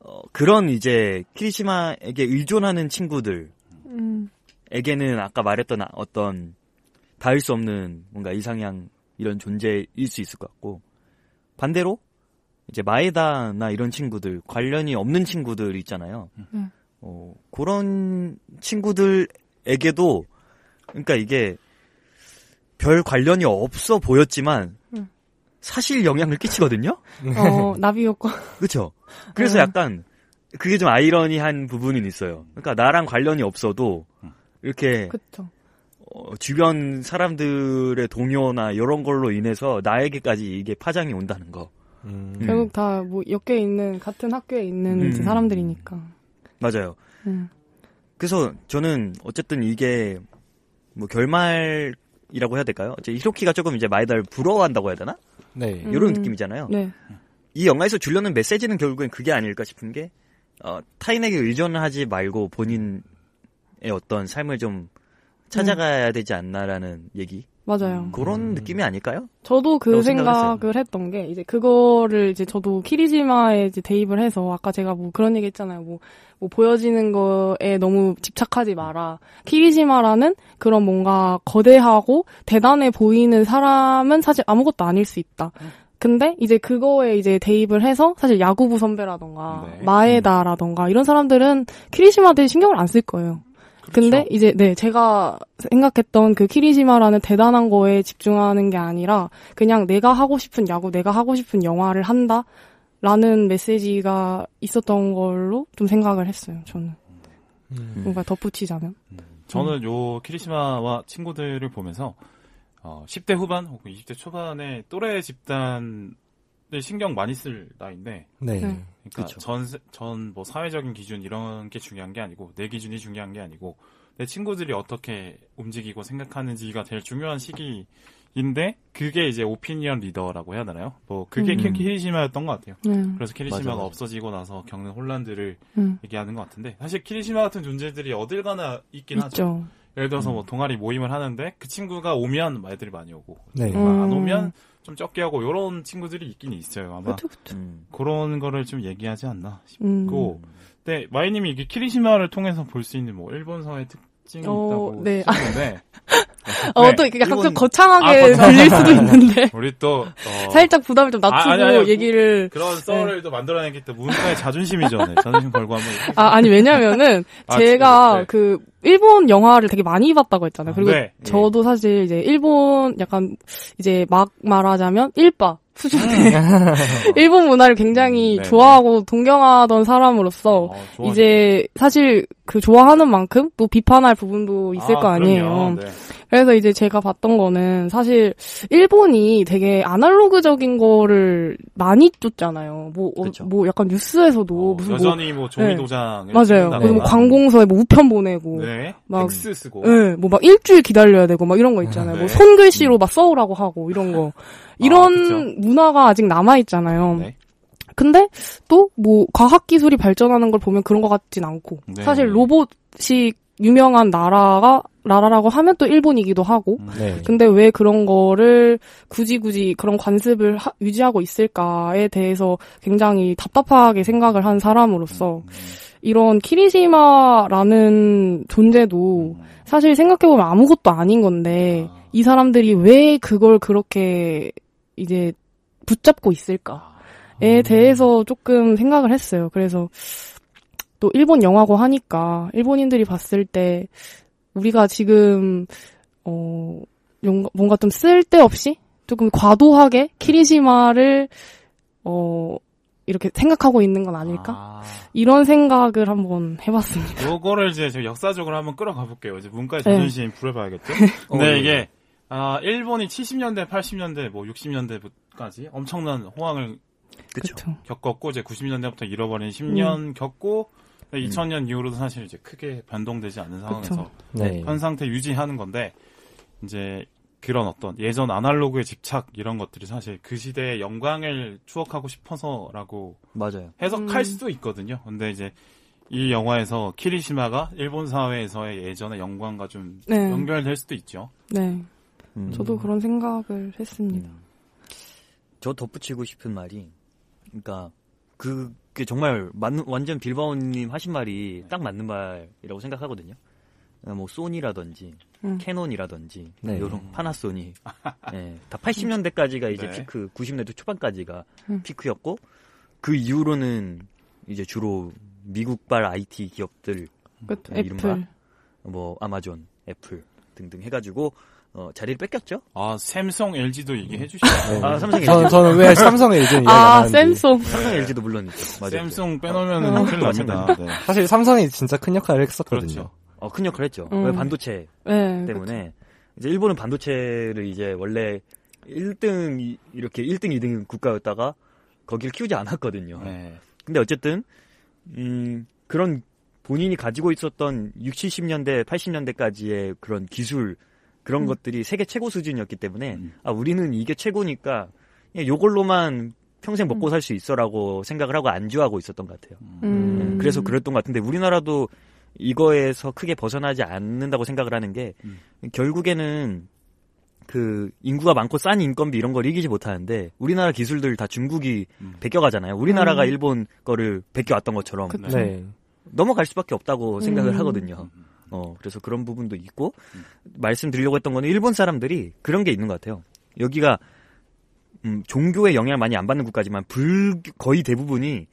어, 그런 이제 키리시마에게 의존하는 친구들 에게는 음. 아까 말했던 아- 어떤 닿을 수 없는 뭔가 이상향 이런 존재일 수 있을 것 같고 반대로 이제 마에다나 이런 친구들 관련이 없는 친구들 있잖아요. 음. 어, 그런 친구들에게도 그러니까 이게 별 관련이 없어 보였지만 음. 사실 영향을 끼치거든요. 어, 나비 효과. 그렇죠. 그래서 음. 약간 그게 좀 아이러니한 부분은 있어요. 그러니까 나랑 관련이 없어도 이렇게 그쵸. 어, 주변 사람들의 동요나 이런 걸로 인해서 나에게까지 이게 파장이 온다는 거. 음. 음. 결국 다뭐 엮여 있는 같은 학교에 있는 음. 사람들이니까. 맞아요. 음. 그래서 저는 어쨌든 이게 뭐 결말이라고 해야 될까요? 이제 히로키가 조금 이제 마에다를 부러워한다고 해야 되나? 네. 음. 이런 느낌이잖아요. 네. 이 영화에서 주려는 메시지는 결국엔 그게 아닐까 싶은 게 어, 타인에게 의존하지 말고 본인의 어떤 삶을 좀 찾아가야 되지 않나라는 얘기 맞아요. 그런 음. 느낌이 아닐까요? 저도 그 생각을 했던 게 이제 그거를 이제 저도 키리지마에 이제 대입을 해서 아까 제가 뭐 그런 얘기 했잖아요. 뭐, 뭐 보여지는 거에 너무 집착하지 마라. 키리지마라는 그런 뭔가 거대하고 대단해 보이는 사람은 사실 아무것도 아닐 수 있다. 근데 이제 그거에 이제 대입을 해서 사실 야구부 선배라던가 네. 마에다라던가 이런 사람들은 키리시마들 신경을 안 쓸 거예요. 근데 그렇죠. 이제 네 제가 생각했던 그 키리시마라는 대단한 거에 집중하는 게 아니라 그냥 내가 하고 싶은 야구, 내가 하고 싶은 영화를 한다 라는 메시지가 있었던 걸로 좀 생각을 했어요. 저는 음. 뭔가 덧붙이자면. 저는 요 키리시마와 친구들을 보면서 어, 10대 후반 혹은 20대 초반에 또래 집단을 신경 많이 쓸 나이인데 네. 네. 그러니까 그쵸. 전전 뭐 사회적인 기준 이런 게 중요한 게 아니고 내 기준이 중요한 게 아니고 내 친구들이 어떻게 움직이고 생각하는지가 제일 중요한 시기인데 그게 이제 오피니언 리더라고 해야 되나요? 뭐 그게 음. 키- 키리시마였던 것 같아요. 네. 그래서 키리시마가 맞아, 맞아. 없어지고 나서 겪는 혼란들을 음. 얘기하는 것 같은데 사실 키리시마 같은 존재들이 어딜 가나 있긴 하죠. 있죠. 예를 들어서 음. 뭐 동아리 모임을 하는데 그 친구가 오면 애들이 많이 오고 네. 안 음. 오면 좀 적게 하고 이런 친구들이 있긴 있어요. 아마 그쵸, 그쵸. 음. 그런 거를 좀 얘기하지 않나 음. 싶고 근데 마이님이 이게 키리시마를 통해서 볼 수 있는 뭐 일본서의 특징이 어, 있다고 네. 쓰는데 어, 또 이렇게 약간 좀 일본- 거창하게 아, 들릴 수도 있는데. 우리 또 어, 살짝 부담을 좀 낮추고 아, 아니, 아니, 얘기를. 그런 썰을 또 만들어내기 때문에 문과의 자존심이죠. 네. 자존심 걸고 한번 아, 아니, 왜냐면은, 아, 제가 네. 그, 일본 영화를 되게 많이 봤다고 했잖아요. 그리고 네. 저도 사실 이제 일본 약간, 이제 막 말하자면, 일바 수준의 일본 문화를 굉장히 음, 네. 좋아하고 동경하던 사람으로서, 어, 좋아. 이제 사실 그 좋아하는 만큼 또 비판할 부분도 있을 아, 거 아니에요. 네. 그래서 이제 제가 봤던 거는 사실 일본이 되게 아날로그적인 거를 많이 쫓잖아요. 뭐, 어. 뭐 약간 뉴스에서도 어, 무슨 뭐 여전히 뭐 종이 네. 도장을 맞아요. 찍는다거나. 그리고 뭐 관공서에 뭐 우편 보내고, 네. 막- 팩스 쓰고. 예, 뭐막 일주일 기다려야 되고 막 이런 거 있잖아요. 네. 뭐 손글씨로 막 써오라고 하고 이런 거. 이런 그쵸. 문화가 아직 남아 있잖아요. 네. 근데 또 뭐 과학 기술이 발전하는 걸 보면 그런 것 같진 않고 네. 사실 로봇이 유명한 나라가 나라라고 하면 또 일본이기도 하고 음. 네. 근데 왜 그런 거를 굳이 굳이 그런 관습을 하- 유지하고 있을까에 대해서 굉장히 답답하게 생각을 한 사람으로서 음. 이런 키리시마라는 존재도 음. 사실 생각해보면 아무것도 아닌 건데 아. 이 사람들이 왜 그걸 그렇게 이제 붙잡고 있을까에 아. 대해서 조금 생각을 했어요. 그래서 또 일본 영화고 하니까 일본인들이 봤을 때 우리가 지금 어 용- 뭔가 좀 쓸데없이 조금 과도하게 키리시마를 어 이렇게 생각하고 있는 건 아닐까? 아. 이런 생각을 한번 해봤습니다. 요거를 이제 제가 역사적으로 한번 끌어가 볼게요. 이제 문과의 네. 자존심 부려봐야겠죠. 어, 근데 네. 이게 아 일본이 70년대, 80년대, 뭐 60년대까지 엄청난 호황을 그쵸. 겪었고 이제 90년대부터 잃어버린 10년 음. 겪고 2000년 이후로도 사실 이제 크게 변동되지 않는 상황에서 네. 현 상태 유지하는 건데 이제 그런 어떤 예전 아날로그의 집착 이런 것들이 사실 그 시대의 영광을 추억하고 싶어서라고 맞아요. 해석할 음. 수도 있거든요. 근데 이제 이 영화에서 키리시마가 일본 사회에서의 예전의 영광과 좀 네. 연결될 수도 있죠. 네. 음. 저도 그런 생각을 했습니다. 음. 저 덧붙이고 싶은 말이, 그러니까 그게 정말 맞는 완전 빌바오님 하신 말이 딱 맞는 말이라고 생각하거든요. 그러니까 뭐 소니라든지 음. 캐논이라든지 네. 요런 파나소니, 예, 다 80년대까지가 이제 네. 피크, 90년대 초반까지가 음. 피크였고 그 이후로는 이제 주로 미국발 IT 기업들 그 네, 이른바? 애플. 뭐 아마존, 애플 등등 해가지고 어, 자리를 뺏겼죠. 아 샘송, LG도 얘기해 주시죠. 네. 아, 삼성 LG. 저는, 저는 왜 이전 이야기가 아. 샘송. 삼성 LG도 물론 있죠. 맞아요. 샘송 빼놓으면 어. 큰일 납니다. 네. 사실 삼성이 진짜 큰 역할을 했었거든요. 그렇죠. 어, 큰 역할을 했죠. 음. 왜 반도체 네. 때문에 이제 일본은 반도체를 이제 원래 1등 이- 이렇게 1등, 2등 국가였다가 거기를 키우지 않았거든요. 네. 근데 어쨌든 음, 그런 본인이 가지고 있었던 60, 70년대, 80년대까지의 그런 기술 그런 음. 것들이 세계 최고 수준이었기 때문에 음. 아 우리는 이게 최고니까 요걸로만 평생 먹고 음. 살수 있어라고 생각을 하고 안주하고 있었던 것 같아요. 음. 그래서 그랬던 것 같은데 우리나라도 이거에서 크게 벗어나지 않는다고 생각을 하는 게 음. 결국에는 그 인구가 많고 싼 인건비 이런 걸 이기지 못하는데 우리나라 기술들 다 중국이 음. 베껴가잖아요. 우리나라가 음. 일본 거를 베껴왔던 것처럼. 네. 넘어갈 수밖에 없다고 생각을 음. 하거든요. 어, 그래서 그런 부분도 있고, 음. 말씀드리려고 했던 거는 일본 사람들이 그런 게 있는 것 같아요. 여기가, 음, 종교의 영향을 많이 안 받는 국가지만, 불, 거의 대부분이,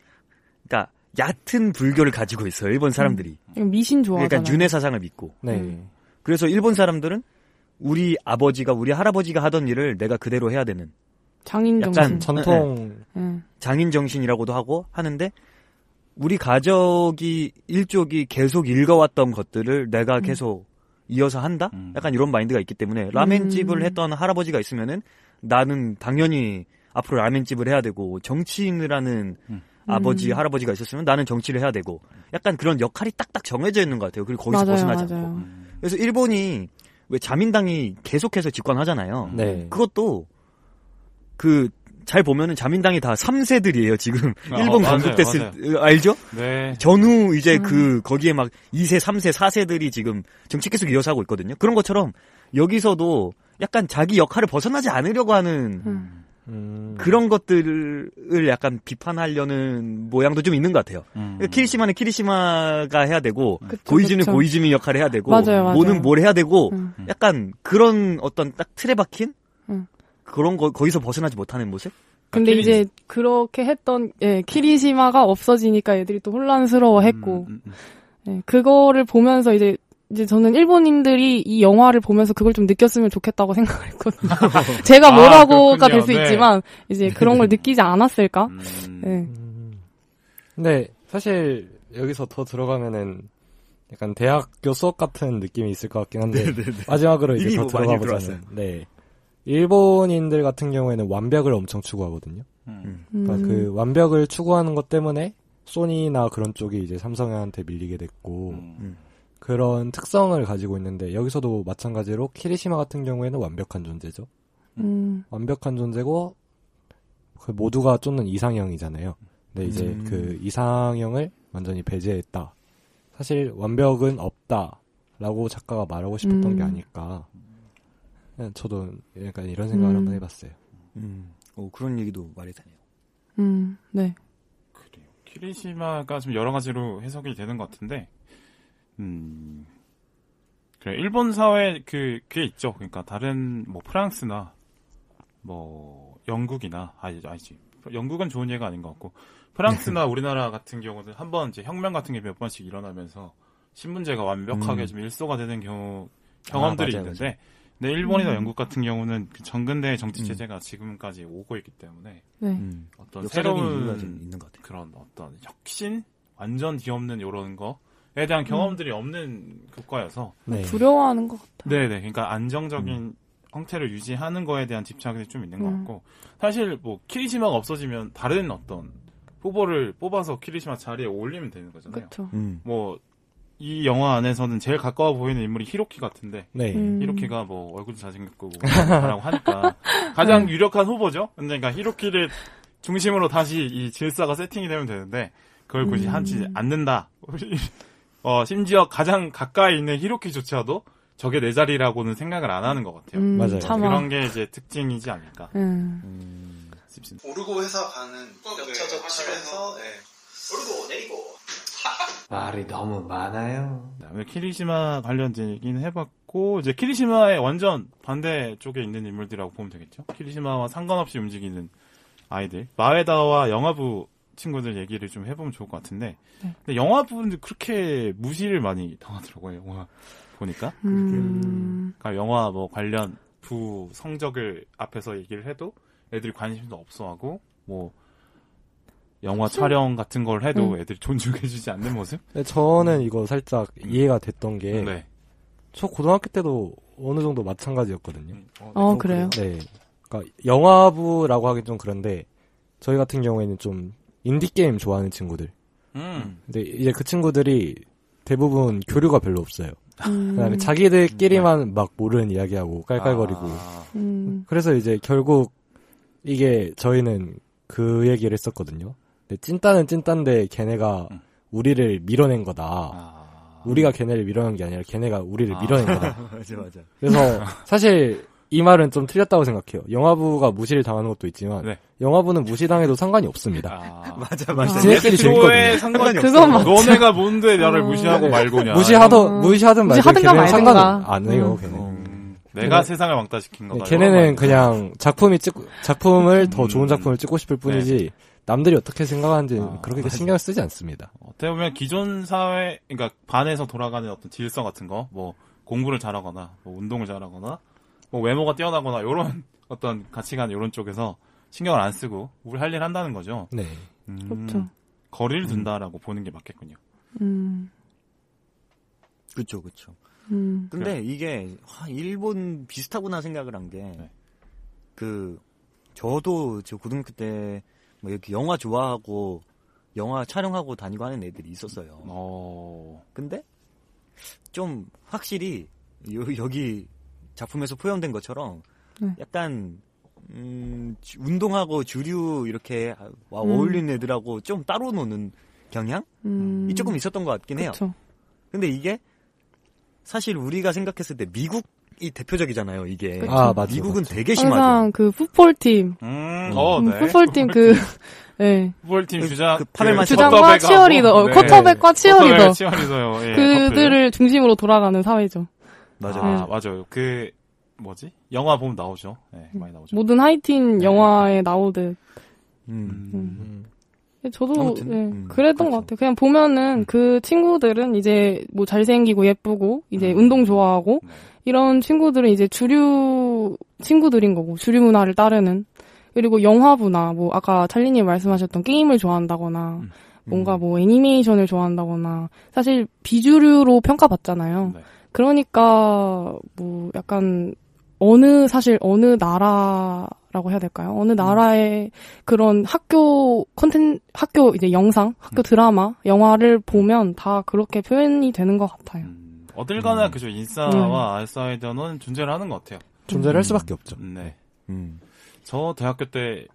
그러니까 얕은 불교를 가지고 있어요, 일본 사람들이. 미신 좋아하잖아요. 그러니까 윤회 사상을 믿고. 네. 음. 그래서 일본 사람들은 우리 아버지가, 우리 할아버지가 하던 일을 내가 그대로 해야 되는 장인 약간 정신. 전통 음. 장인 정신이라고도 하고 하는데 우리 가족이 일족이 계속 읽어왔던 것들을 내가 음. 계속 이어서 한다? 음. 약간 이런 마인드가 있기 때문에 라멘집을 음. 했던 할아버지가 있으면은 나는 당연히 앞으로 라멘집을 해야 되고 정치인을 하는 음. 아버지 할아버지가 있었으면 나는 정치를 해야 되고 약간 그런 역할이 딱딱 정해져 있는 것 같아요. 그리고 거기서 맞아요, 벗어나지 맞아요. 않고. 음. 그래서 일본이 왜 자민당이 계속해서 집권하잖아요. 네. 그것도 그 잘 보면은 자민당이 다 3세들이에요. 지금 아, 일본 건국됐을 맞아요. 때- 알죠? 네. 전후 이제 음. 그 거기에 막 2세, 3세, 4세들이 지금 정치 계속 이어서 하고 있거든요. 그런 것처럼 여기서도 약간 자기 역할을 벗어나지 않으려고 하는 음. 음. 그런 것들을 약간 비판하려는 모양도 좀 있는 것 같아요. 음. 키리시마는 키리시마가 해야 되고 그쵸, 고이즈는 그쵸. 고이즈미 역할을 해야 되고 맞아요, 맞아요. 뭐는 뭘 해야 되고 음. 약간 그런 어떤 딱 틀에 박힌 음. 그런 거 거기서 벗어나지 못하는 모습? 근데 키리- 이제 그렇게 했던 예, 키리시마가 없어지니까 애들이 또 혼란스러워했고 음, 음, 예, 그거를 보면서 이제 이제 저는 일본인들이 이 영화를 보면서 그걸 좀 느꼈으면 좋겠다고 생각을 했거든요. 제가 아, 뭐라고가 그렇군요. 될수 네. 있지만 이제 그런 걸 느끼지 않았을까? 음. 예. 음. 근데 사실 여기서 더 들어가면은 약간 대학교 수업 같은 느낌이 있을 것 같긴 한데 마지막으로 이제 더뭐 들어가 보자면 네 일본인들 같은 경우에는 완벽을 엄청 추구하거든요. 음. 그러니까 음. 그 완벽을 추구하는 것 때문에 소니나 그런 쪽이 이제 삼성한테 밀리게 됐고 음. 그런 특성을 가지고 있는데 여기서도 마찬가지로 키리시마 같은 경우에는 완벽한 존재죠. 음. 완벽한 존재고 그 모두가 쫓는 이상형이잖아요. 근데 이제 음. 그 이상형을 완전히 배제했다. 사실 완벽은 없다라고 작가가 말하고 싶었던 음. 게 아닐까. 그냥 저도 약간 이런 생각을 음. 한번 해봤어요. 음. 오, 그런 얘기도 말이 되네요. 음. 네. 그래요. 키리시마가 좀 여러 가지로 해석이 되는 것 같은데, 음, 그래 일본 사회 그 그게 있죠. 그러니까 다른 뭐 프랑스나 뭐 영국이나 아니 아니지 영국은 좋은 예가 아닌 것 같고 프랑스나 우리나라 같은 경우는 한 번 이제 혁명 같은 게 몇 번씩 일어나면서 신문제가 완벽하게 음. 좀 일소가 되는 경우 경험들이 아, 맞아요, 있는데, 근데 일본이나 음. 영국 같은 경우는 그 전근대 정치 체제가 지금까지 오고 있기 때문에 네. 음. 어떤 새로운 있는 것 같아요. 그런 어떤 혁신, 완전 뒤엎는 이런 거에 대한 경험들이 없는 국가여서 네. 두려워하는 것 같아. 네네 그러니까 안정적인 형태를 유지하는 거에 대한 집착이 좀 있는 것 음. 같고 사실 뭐 키리시마가 없어지면 다른 어떤 후보를 뽑아서 키리시마 자리에 올리면 되는 거잖아요. 그렇죠. 음. 뭐 이 영화 안에서는 제일 가까워 보이는 인물이 히로키 같은데 네. 음. 히로키가 뭐 얼굴도 잘생겼고 뭐 잘하고 하니까 가장 유력한 후보죠. 근데 그러니까 히로키를 중심으로 다시 이 질서가 세팅이 되면 되는데 그걸 굳이 음. 하지 않는다. 어 심지어 가장 가까이 있는 히로키조차도 저게 내 자리라고는 생각을 안 하는 것 같아요. 음, 맞아요. 참아. 그런 게 이제 특징이지 않을까 음. 음. 오르고 해서 가는 옆차저 칩에서 네. 오르고 내리고 말이 너무 많아요. 그다음에 키리시마 관련된 얘기는 해봤고 이제 키리시마의 완전 반대 쪽에 있는 인물들이라고 보면 되겠죠. 키리시마와 상관없이 움직이는 아이들 마에다와 영화부 친구들 얘기를 좀 해보면 좋을 것 같은데 네. 근데 영화부는 그렇게 무시를 많이 당하더라고요. 영화 보니까 음. 그러니까 영화 뭐 관련 부 성적을 앞에서 얘기를 해도 애들이 관심도 없어하고 뭐 영화 촬영 같은 걸 해도 음. 애들이 존중해주지 않는 모습? 근데 저는 이거 살짝 이해가 됐던 게, 네. 저 고등학교 때도 어느 정도 마찬가지였거든요. 어, 그래요? 네. 그러니까 영화부라고 하긴 좀 그런데, 저희 같은 경우에는 좀 인디게임 좋아하는 친구들. 음. 근데 이제 그 친구들이 대부분 교류가 별로 없어요. 음. 그다음에 자기들끼리만 막 모르는 이야기하고 깔깔거리고. 아, 음. 그래서 이제 결국 이게 저희는 그 얘기를 했었거든요. 근데 찐따는 찐따인데 걔네가 음. 우리를 밀어낸 거다. 아. 우리가 걔네를 밀어낸 게 아니라 걔네가 우리를 아. 밀어낸 거다. 맞아 맞아. 그래서 사실 이 말은 좀 틀렸다고 생각해요. 영화부가 무시를 당하는 것도 있지만 네. 영화부는 무시당해도 상관이 없습니다. 아. 맞아 아. 맞아. 지네끼리 재밌거든요. 상관이 없어. 맞죠. 너네가 뭔데 나를 어. 무시하고 네. 말고냐. 무시하던 어. 무시하든 말든 상관. 안 해요. 음. 걔네. 음, 내가 세상을 왕따시킨 네, 거다. 걔네는 그냥 작품이 찍 작품을 더 음. 좋은 작품을 찍고 싶을 뿐이지 남들이 어떻게 생각하는지 아, 그렇게 신경 을 쓰지 않습니다. 어떻게 보면 기존 사회, 그러니까 반에서 돌아가는 어떤 질서 같은 거, 뭐 공부를 잘하거나, 뭐 운동을 잘하거나, 뭐 외모가 뛰어나거나 이런 어떤 가치관 이런 쪽에서 신경을 안 쓰고 우리 할 일 한다는 거죠. 네. 음, 그렇죠. 거리를 둔다라고 보는 게 맞겠군요. 음. 그렇죠 그렇죠. 음. 근데 이게 와, 일본 비슷하구나 생각을 한게 네. 그 저도 저 고등학교 때 뭐 이렇게 영화 좋아하고 영화 촬영하고 다니고 하는 애들이 있었어요. 어. 근데 좀 확실히 요- 여기 작품에서 표현된 것처럼 네. 약간 음, 주- 운동하고 주류 이렇게 와 음. 어울리는 애들하고 좀 따로 노는 경향? 음. 이 조금 있었던 것 같긴 해요. 그쵸. 근데 이게 사실 우리가 생각했을 때 미국 이 대표적이잖아요. 이게 그쵸. 아, 맞죠. 미국은 맞죠. 되게 심하죠. 항상 그 풋볼팀, 음, 어, 음, 네. 풋볼팀 그, 네. 풋볼팀 주장. 그 파벨만 주장과 쿼터백하고, 치어리더, 어, 네. 쿼터백과 치어리더. 치어리더요. 예. 그들을 중심으로 돌아가는 사회죠. 맞아요. 아, 맞아요. 그, 뭐지? 영화 보면 나오죠. 네, 많이 나오죠. 모든 하이틴 네. 영화에 나오듯. 음. 음. 저도 아무튼, 네, 음, 그랬던 그렇죠. 것 같아요. 그냥 보면은 그 친구들은 이제 뭐 잘생기고 예쁘고 이제 음. 운동 좋아하고 네. 이런 친구들은 이제 주류 친구들인 거고 주류 문화를 따르는 그리고 영화부나 뭐 아까 찰리님 말씀하셨던 게임을 좋아한다거나 음. 뭔가 뭐 애니메이션을 좋아한다거나 사실 비주류로 평가받잖아요. 네. 그러니까 뭐 약간 어느 사실 어느 나라라고 해야 될까요? 어느 나라의 그런 학교 콘텐 학교 이제 영상, 학교 음. 드라마, 영화를 보면 다 그렇게 표현이 되는 것 같아요. 음, 어딜 가나 음. 그죠. 인싸와 알사이더는 존재를 하는 것 같아요. 존재를 할 수밖에 없죠. 네. 음. 저 대학교 때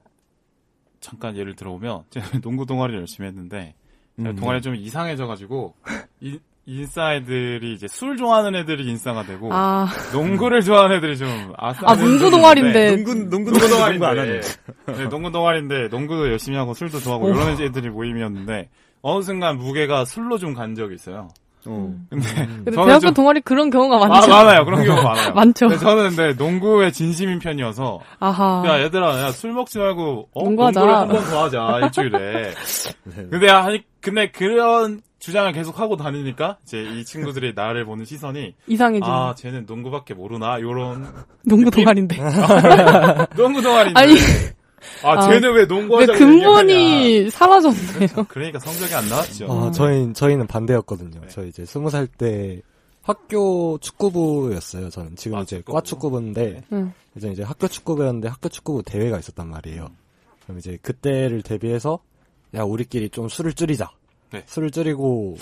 잠깐 예를 들어보면 제가 농구 동아리를 열심히 했는데 음. 동아리 좀 이상해져가지고 인, 인싸 애들이 이제 술 좋아하는 애들이 인싸가 되고 아, 농구를 좋아하는 애들이 좀 아싸. 아 농구 동아리인데. 농구 농구 동아리인데. 네, 농구 동아리인데 농구도 열심히 하고 술도 좋아하고 이런 애들이 모임이었는데 어느 순간 무게가 술로 좀 간 적이 있어요. 어. 근데 근데 저는 대학교 좀- 동아리 그런 경우가 아, 많죠. 많아요. 그런 경우 많아요. 많죠. 근데 저는 근데 농구에 진심인 편이어서 아하. 야 얘들아 야 술 먹지 말고 어? 농구하자. 농구를 한 번 더 하자 일주일에 근데 아니 근데 그런 주장을 계속 하고 다니니까 이제 이 친구들이 나를 보는 시선이 이상해지는 아 쟤는 농구밖에 모르나 요런 농구 동아리인데. 농구 동아리인데 아니, 아 아, 쟤는 왜 농구하자고 근본이 사라졌네요. 얘기하냐. 그러니까 성적이 안 나왔죠 아, 저희, 저희는 반대였거든요. 네. 저 이제 스무 살 때 학교 축구부였어요. 저는 지금 아, 이제 축구부. 과 축구부인데 응. 이제 이제 학교 축구부였는데 학교 축구부 대회가 있었단 말이에요. 그럼 이제 그때를 대비해서 야 우리끼리 좀 술을 줄이자. 네. 술을 줄이고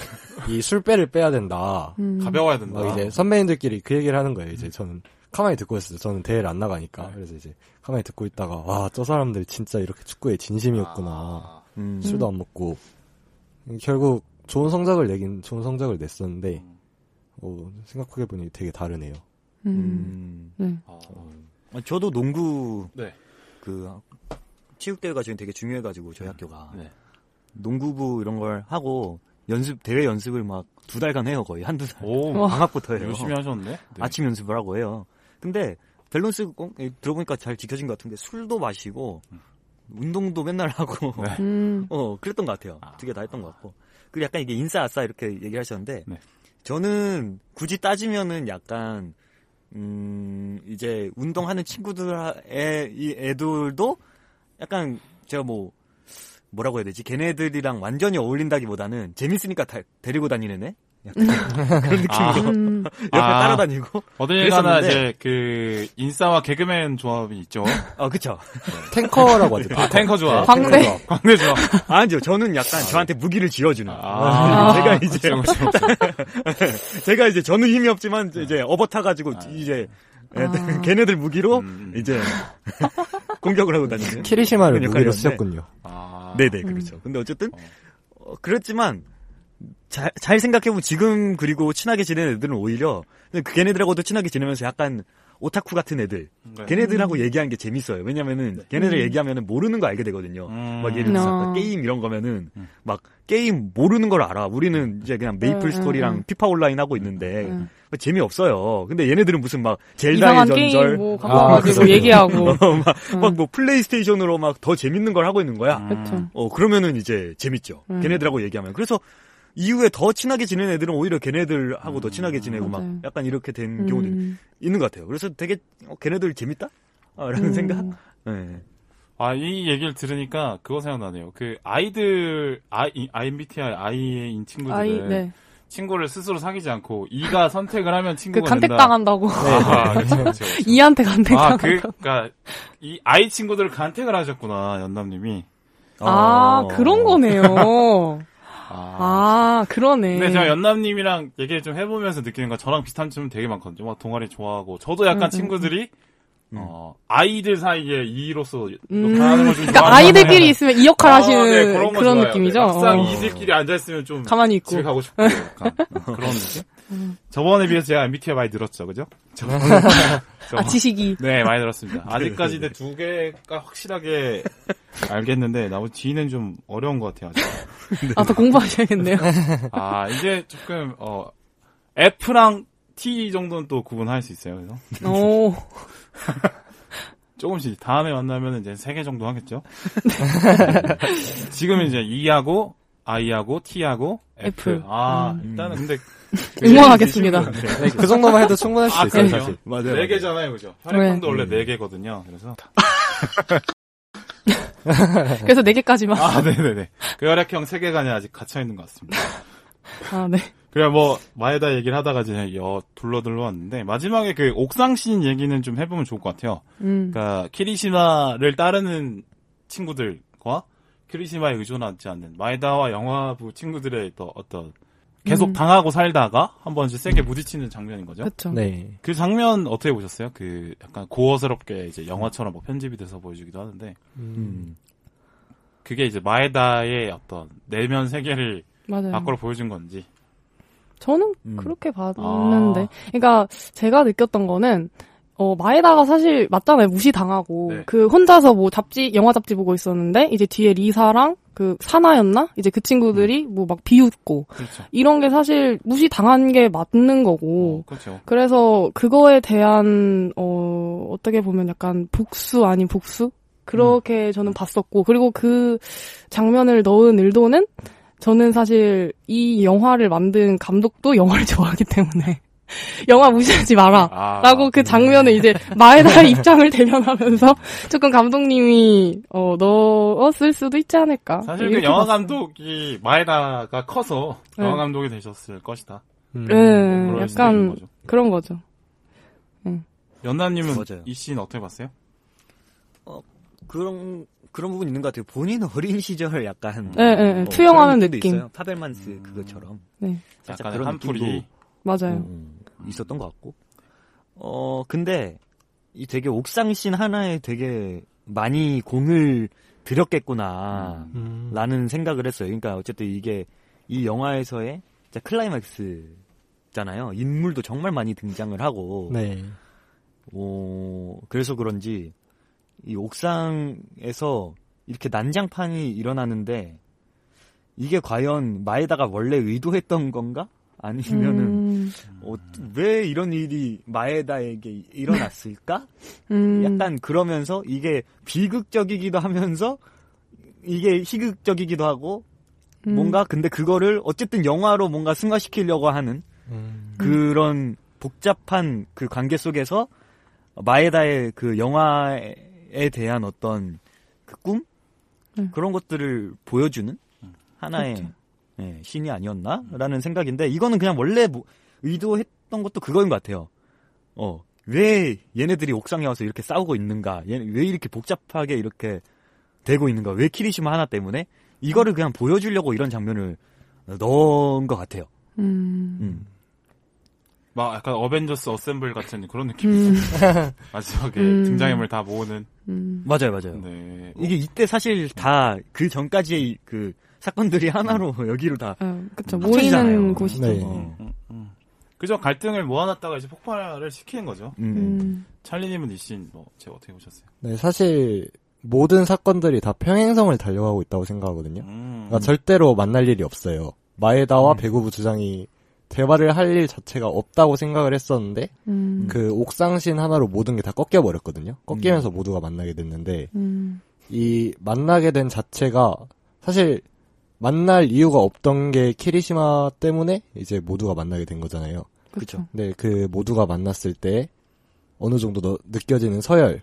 이 술배를 빼야 된다. 음. 가벼워야 된다 막 이제 선배님들끼리 그 얘기를 하는 거예요. 이제 저는 가만히 듣고 있었어요. 저는 대회를 안 나가니까. 네. 그래서 이제 가만히 듣고 있다가 와 저 사람들 진짜 이렇게 축구에 진심이었구나. 아, 음. 술도 안 먹고 결국 좋은 성적을 내긴 좋은 성적을 냈었는데 어, 생각해 보니 되게 다르네요. 음. 음. 네. 아, 아, 저도 농구 네. 그 체육대회가 지금 되게 중요해가지고 저희 학교가 네. 농구부 이런 걸 하고 연습 대회 연습을 막 두 달간 해요 거의 한두 달오 와. 방학부터 해요 열심히 하셨네 네. 아침 연습을 하고 해요 근데 밸런스 꼭 예, 들어보니까 잘 지켜진 것 같은데 술도 마시고 운동도 맨날 하고 네. 음. 어 그랬던 것 같아요 두 개 다 했던 것 같고 그리고 약간 이게 인싸 아싸 이렇게 얘기를 하셨는데 네. 저는 굳이 따지면은 약간 음 이제 운동하는 친구들의 이 애들도 약간 제가 뭐 뭐라고 해야 되지 걔네들이랑 완전히 어울린다기보다는 재밌으니까 다- 데리고 다니는 애 그런 느낌으로 아. 음. 옆에 아. 따라다니고 어딜 가나 이제 그 인싸와 개그맨 조합이 있죠 어 그쵸 탱커라고 하죠. 아 탱커 조합 광대. 광대 조합 아니죠 저는 약간 저한테 무기를 쥐어주는 아, 제가 이제 그렇죠, 그렇죠. 제가 이제 저는 힘이 없지만 이제 업어 타 가지고 아. 이제 아. 걔네들 무기로 음, 음. 이제 공격을 하고 다니는 키리시마를 무기로. 쓰셨군요. 아, 네네 그렇죠. 근데 어쨌든 어. 어, 그렇지만 잘, 잘 생각해보면 지금 그리고 친하게 지내는 애들은 오히려 그 걔네들하고도 친하게 지내면서 약간 오타쿠 같은 애들 네. 걔네들하고 얘기하는 게 재밌어요. 왜냐면은 걔네들 음. 얘기하면은 모르는 거 알게 되거든요. 음. 막 예를 들어서 어. 아까 게임 이런 거면은 음. 막 게임 모르는 걸 알아. 우리는 이제 그냥 메이플 음, 스토리랑 음, 음. 피파 온라인 하고 있는데 음. 뭐 재미 없어요. 근데 얘네들은 무슨 막 젤다의 게임 뭐 아, 와가지고 그죠. 얘기하고. 어, 막, 음. 막뭐 플레이스테이션으로 막 더 재밌는 걸 하고 있는 거야. 음. 어, 그러면은 이제 재밌죠. 음. 걔네들하고 얘기하면. 그래서 이후에 더 친하게 지내는 애들은 오히려 걔네들하고 더 음. 친하게 지내고 막 맞아요. 약간 이렇게 된 경우도 음. 있는 것 같아요. 그래서 되게 어, 걔네들 재밌다? 아, 라는 음. 생각? 네. 아, 이 얘기를 들으니까 그거 생각나네요. 그 아이들, 아, 이- IMBTI I인 친구들은 아이, 네. 친구를 스스로 사귀지 않고 이가 선택을 하면 그 친구가 간택 된다. 당한다고. 아, 그렇죠, 그렇죠. 이한테 간택 아, 당한다고. 그, 그니까, 이 아이 친구들을 간택을 하셨구나, 연남님이. 아, 어. 그런 거네요. 아. 아, 그러네. 근데 제가 연남님이랑 얘기를 좀 해보면서 느끼는 건 저랑 비슷한 점은 되게 많거든요. 막 동아리 좋아하고 저도 약간 음, 음, 친구들이 음. 어, 아이들 사이에 이로서 음, 하는 걸좀 그러니까 아이들끼리 있으면 이 역할 하시는 네, 그런, 거 그런. 느낌이죠. 네, 막상 어. 이들끼리 앉아 있으면 좀 가만히 있고. 집에 가고 싶고 약간 그런 느낌? 저번에 비해서 제가 MBTI 많이 늘었죠, 그죠? 저번에, 아, 저번- 지식이. 네, 많이 늘었습니다. 아직까지는 두 개가 확실하게 알겠는데 나머지 D는 좀 어려운 것 같아요. 아직. 아, 더 공부하셔야겠네요. 아, 이제 조금 어 F랑 T 정도는 또 구분할 수 있어요. 그래서 오. 조금씩 다음에 만나면 이제 세 개 정도 하겠죠. 지금은 이제 E하고 I하고 T하고 F. F. 아, 음. 일단은 근데 응원하겠습니다. 네, 그 정도만 해도 충분할 수 아, 있어요, 그럼요. 사실. 맞아요. 네 개잖아요, 그죠? 혈액형도 네. 원래 네 개거든요. 그래서 그래서 네 개까지만. 아, 네네네. 그 혈액형 세 개가 아직 갇혀 있는 것 같습니다. 아, 네. 그래 뭐 마에다 얘기를 하다가 이제 여 둘러 둘러 왔는데 마지막에 그 옥상신 얘기는 좀 해보면 좋을 것 같아요. 음. 그러니까 키리시마를 따르는 친구들과 키리시마에 의존하지 않는 마에다와 영화부 친구들의 또 어떤 계속 음. 당하고 살다가 한 번씩 세게 부딪히는 장면인 거죠. 그렇죠. 네. 그 장면 어떻게 보셨어요? 그 약간 고어스럽게 이제 영화처럼 막 편집이 돼서 보여주기도 하는데 음. 그게 이제 마에다의 어떤 내면 세계를 맞아요. 밖으로 보여준 건지. 저는 음. 그렇게 봤는데. 아. 그러니까 제가 느꼈던 거는 어, 마에다가 사실 맞잖아요. 무시당하고. 네. 그 혼자서 뭐 잡지, 영화 잡지 보고 있었는데, 이제 뒤에 리사랑 그 사나였나? 이제 그 친구들이 뭐막 비웃고. 그렇죠. 이런 게 사실 무시당한 게 맞는 거고. 어, 그렇죠. 그래서 그거에 대한, 어, 어떻게 보면 약간 복수 아닌 복수? 그렇게 저는 봤었고. 그리고 그 장면을 넣은 일도는 저는 사실 이 영화를 만든 감독도 영화를 좋아하기 때문에. 영화 무시하지 마라. 아, 라고 그 장면을 이제 마에다의 입장을 대변하면서 조금 감독님이 어, 넣었을 수도 있지 않을까. 사실 그 영화. 감독이 마에다가 커서 네. 영화 감독이 되셨을 것이다. 음. 네, 있는 약간 거죠. 그런 거죠. 연나님은 맞아요. 이씬 어떻게 봤어요? 그런 그런 부분 있는 것 같아요. 본인 어린 시절 약간 네, 네, 네. 어, 투영하는 느낌. 있어요. 파벨만스 그것처럼 네, 살짝 약간 그런 한풀이 맞아요. 음, 있었던 것 같고. 어 근데 이 되게 옥상신 하나에 되게 많이 공을 들였겠구나. 음. 라는 생각을 했어요. 그러니까 어쨌든 이게 이 영화에서의 진짜 클라이맥스잖아요. 인물도 정말 많이 등장을 하고, 네. 어, 그래서 그런지 이 옥상에서 이렇게 난장판이 일어나는데 이게 과연 마에다가 원래 의도했던 건가? 아니면은 음, 어, 왜 이런 일이 마에다에게 일어났을까? 음, 약간 그러면서 이게 비극적이기도 하면서 이게 희극적이기도 하고 음, 뭔가 근데 그거를 어쨌든 영화로 뭔가 승화시키려고 하는 음. 그런 복잡한 그 관계 속에서 마에다의 그 영화 에 대한 어떤 그 꿈? 음. 그런 것들을 보여주는 하나의 그렇죠. 예, 신이 아니었나라는 생각인데 이거는 그냥 원래 뭐 의도했던 것도 그거인 것 같아요. 어, 왜 얘네들이 옥상에 와서 이렇게 싸우고 있는가? 얘, 왜 이렇게 복잡하게 이렇게 되고 있는가? 왜 키리시마 하나 때문에? 이거를 그냥 보여주려고 이런 장면을 넣은 것 같아요. 음, 음. 막 약간 어벤져스 어셈블 같은 그런 느낌이죠. 음, 마지막에 음. 등장인물 다 모으는. 음, 맞아요, 맞아요. 네. 이게 이때 사실 다 그 전까지의 그 사건들이 하나로 여기로 다 어, 그쵸. 합쳐지잖아요. 모이는 곳이죠. 네. 어. 음, 음. 그죠? 갈등을 모아놨다가 이제 폭발을 시키는 거죠. 음. 음, 찰리님은 이씬 뭐, 제가 어떻게 보셨어요? 네, 사실 모든 사건들이 다 평행성을 달려가고 있다고 생각하거든요. 음. 그러니까 절대로 만날 일이 없어요. 마에다와 음. 배구부 주장이 대화를 할 일 자체가 없다고 생각을 했었는데 음, 그 옥상신 하나로 모든 게 다 꺾여 버렸거든요. 꺾이면서 모두가 만나게 됐는데 음, 이 만나게 된 자체가 사실 만날 이유가 없던 게 키리시마 때문에 이제 모두가 만나게 된 거잖아요. 그쵸. 근데 그 모두가 만났을 때 어느 정도 너- 느껴지는 서열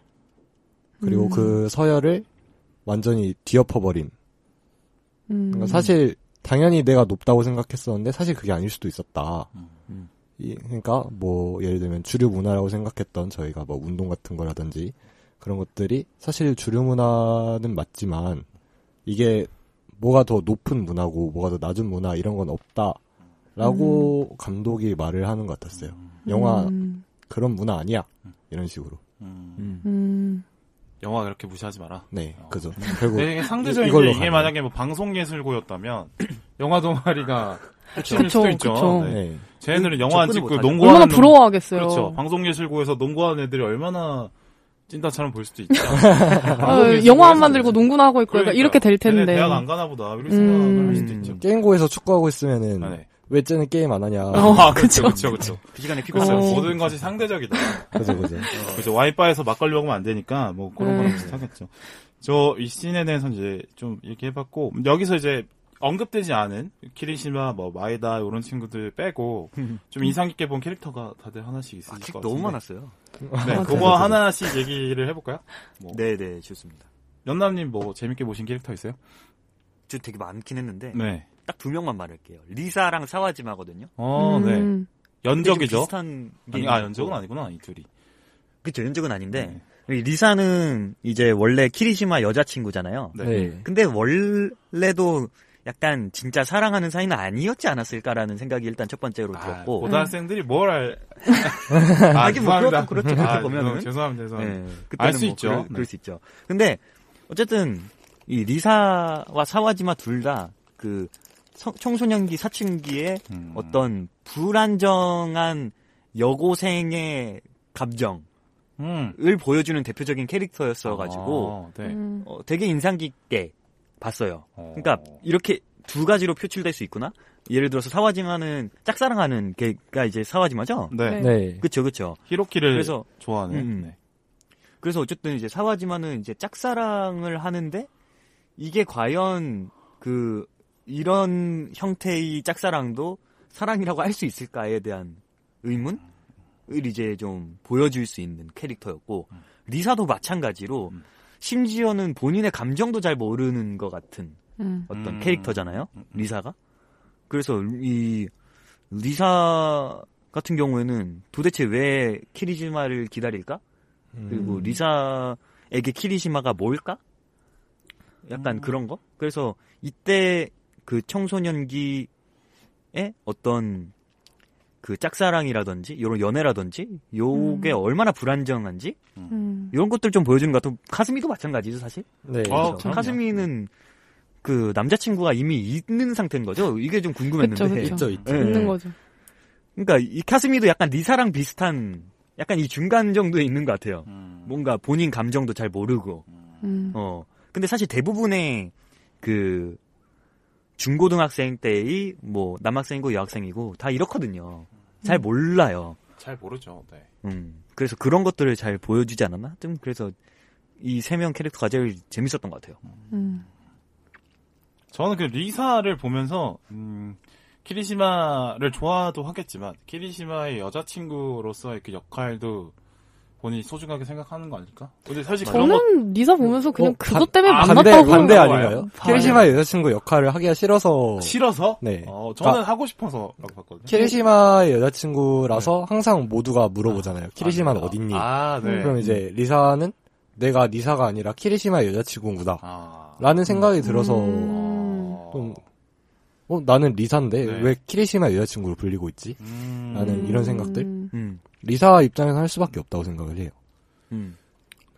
그리고 음. 그 서열을 완전히 뒤엎어버린 음, 그러니까 사실 당연히 내가 높다고 생각했었는데 사실 그게 아닐 수도 있었다. 음. 이- 그러니까 뭐 예를 들면 주류 문화라고 생각했던 저희가 뭐 운동 같은 거라든지 그런 것들이 사실 주류 문화는 맞지만 이게 뭐가 더 높은 문화고 뭐가 더 낮은 문화 이런 건 없다라고 감독이 말을 하는 것 같았어요. 영화 음, 그런 문화 아니야 이런 식으로. 음, 음. 음, 영화 그렇게 무시하지 마라. 네, 어. 그죠. 결국 상대적인 이걸로 게 이게. 만약에 뭐 방송 예술고였다면 영화 동아리가 그쵸, 수도 있죠. 그쵸. 네. 네. 쟤네들은 영화 안 찍고. 농구하는 얼마나 놈- 부러워하겠어요. 그렇죠. 방송 예술고에서 농구하는 애들이 얼마나 찐따처럼 보일 수도 있죠. 아, 영화 안 만들고 농구나 하고 있고 약간 이렇게 될 텐데. 대학 안 가나 보다. 이런 생각을 할 수도 음. 있죠. 게임고에서 축구하고 있으면은 아, 네. 왜 쟤는 게임 안 하냐. 어, 아, 그렇죠, 그렇죠, 그렇죠. 그 시간에. 피곤해요. 어. 모든 것이 상대적이다. 그죠, 그죠. 그죠. 와이파이에서 막걸리 먹으면 안 되니까 뭐 그런 거랑 음. 비슷하겠죠. 저 이 씬에 대해서 이제 좀 얘기해봤고 여기서 이제 언급되지 않은 키리시마, 뭐 마에다 이런 친구들 빼고 좀 인상 깊게 본 캐릭터가 다들 하나씩 있을 아, 것책 같은데. 너무 많았어요. 네, 맞아요. 그거 하나씩 얘기를 해볼까요? 뭐 네네, 좋습니다. 연남님 뭐 재밌게 보신 캐릭터 있어요? 저 되게 많긴 했는데 네. 딱 두 명만 말할게요. 리사랑 사와지마거든요. 어, 네. 음, 연적이죠. 비슷한 아니, 아 연적은 아니구나 이 둘이. 그쵸, 연적은 아닌데 네. 이 리사는 이제 원래 키리시마 여자친구잖아요. 네. 네. 근데 원래도 약간 진짜 사랑하는 사이는 아니었지 않았을까라는 생각이 일단 첫 번째로 아, 들었고 고등학생들이 뭘 알? 아, 하긴 뭐. 그렇고 그렇죠. 그렇게 아. 죄송- 죄송합니다. 죄송합니다. 네, 알 그때는 수뭐 있죠. 그럴, 네. 그럴 수 있죠. 근데 어쨌든 이 리사와 사와지마 둘 다 그 청소년기 사춘기에 음. 어떤 불안정한 여고생의 감정을 음. 보여주는 대표적인 캐릭터였어가지고 아, 네. 음. 어, 되게 인상 깊게 봤어요. 어. 그러니까 이렇게 두 가지로 표출될 수 있구나. 예를 들어서 사와지마는 짝사랑하는 걔가 이제 사와지마죠. 네. 네. 네. 그쵸 그쵸. 히로키를 그래서 좋아하는. 음. 네. 그래서 어쨌든 이제 사와지마는 이제 짝사랑을 하는데 이게 과연 그 이런 형태의 짝사랑도 사랑이라고 할 수 있을까에 대한 의문을 이제 좀 보여줄 수 있는 캐릭터였고 리사도 마찬가지로 음. 심지어는 본인의 감정도 잘 모르는 것 같은 음. 어떤 음. 캐릭터잖아요. 음. 리사가. 그래서 이 리사 같은 경우에는 도대체 왜 키리시마를 기다릴까? 그리고 음. 리사에게 키리시마가 뭘까? 약간 음. 그런 거? 그래서 이때 그 청소년기에 어떤 그 짝사랑이라든지 이런 연애라든지 요게 음. 얼마나 불안정한지 음. 이런 것들 좀 보여주는 것 같고 카스미도 마찬가지죠 사실 네. 아, 그렇죠. 그럼요. 카스미는 그 남자친구가 이미 있는 상태인 거죠 이게 좀 궁금했는데 그쵸, 그쵸. 있죠, 있죠. 네. 있는 거죠. 그러니까 이 카스미도 약간 리사랑 비슷한 약간 이 중간 정도에 있는 것 같아요 음. 뭔가 본인 감정도 잘 모르고 음. 어 근데 사실 대부분의 그 중고등학생 때의 뭐 남학생이고 여학생이고 다 이렇거든요 잘 몰라요 잘 모르죠. 네. 음 그래서 그런 것들을 잘 보여주지 않았나 좀 그래서 이 세 명 캐릭터가 제일 재밌었던 것 같아요 음. 저는 그 리사를 보면서 음, 키리시마를 좋아도 하겠지만 키리시마의 여자친구로서의 그 역할도 본인이 소중하게 생각하는 거 아닐까? 근데 사실 그런 거 저는 리사 보면서 그냥 어, 그것 때문에 아, 반대 만났다고 반대 봐요. 아닌가요? 봐요. 키리시마 여자친구 역할을 하기가 싫어서 싫어서 네. 어, 저는 하고 싶어서라고 봤거든요. 키리시마의 여자친구라서 항상 모두가 물어보잖아요. 키리시마는 아, 어딨니? 아, 네. 그럼 이제 리사는 내가 리사가 아니라 키리시마의 여자친구구나. 아. 라는 생각이 들어서 음. 좀 어, 나는 리사인데 네. 왜 키리시마의 여자친구로 불리고 있지? 음. 나는 이런 생각들? 음. 음 리사 입장에서 할 수밖에 없다고 생각을 해요. 음.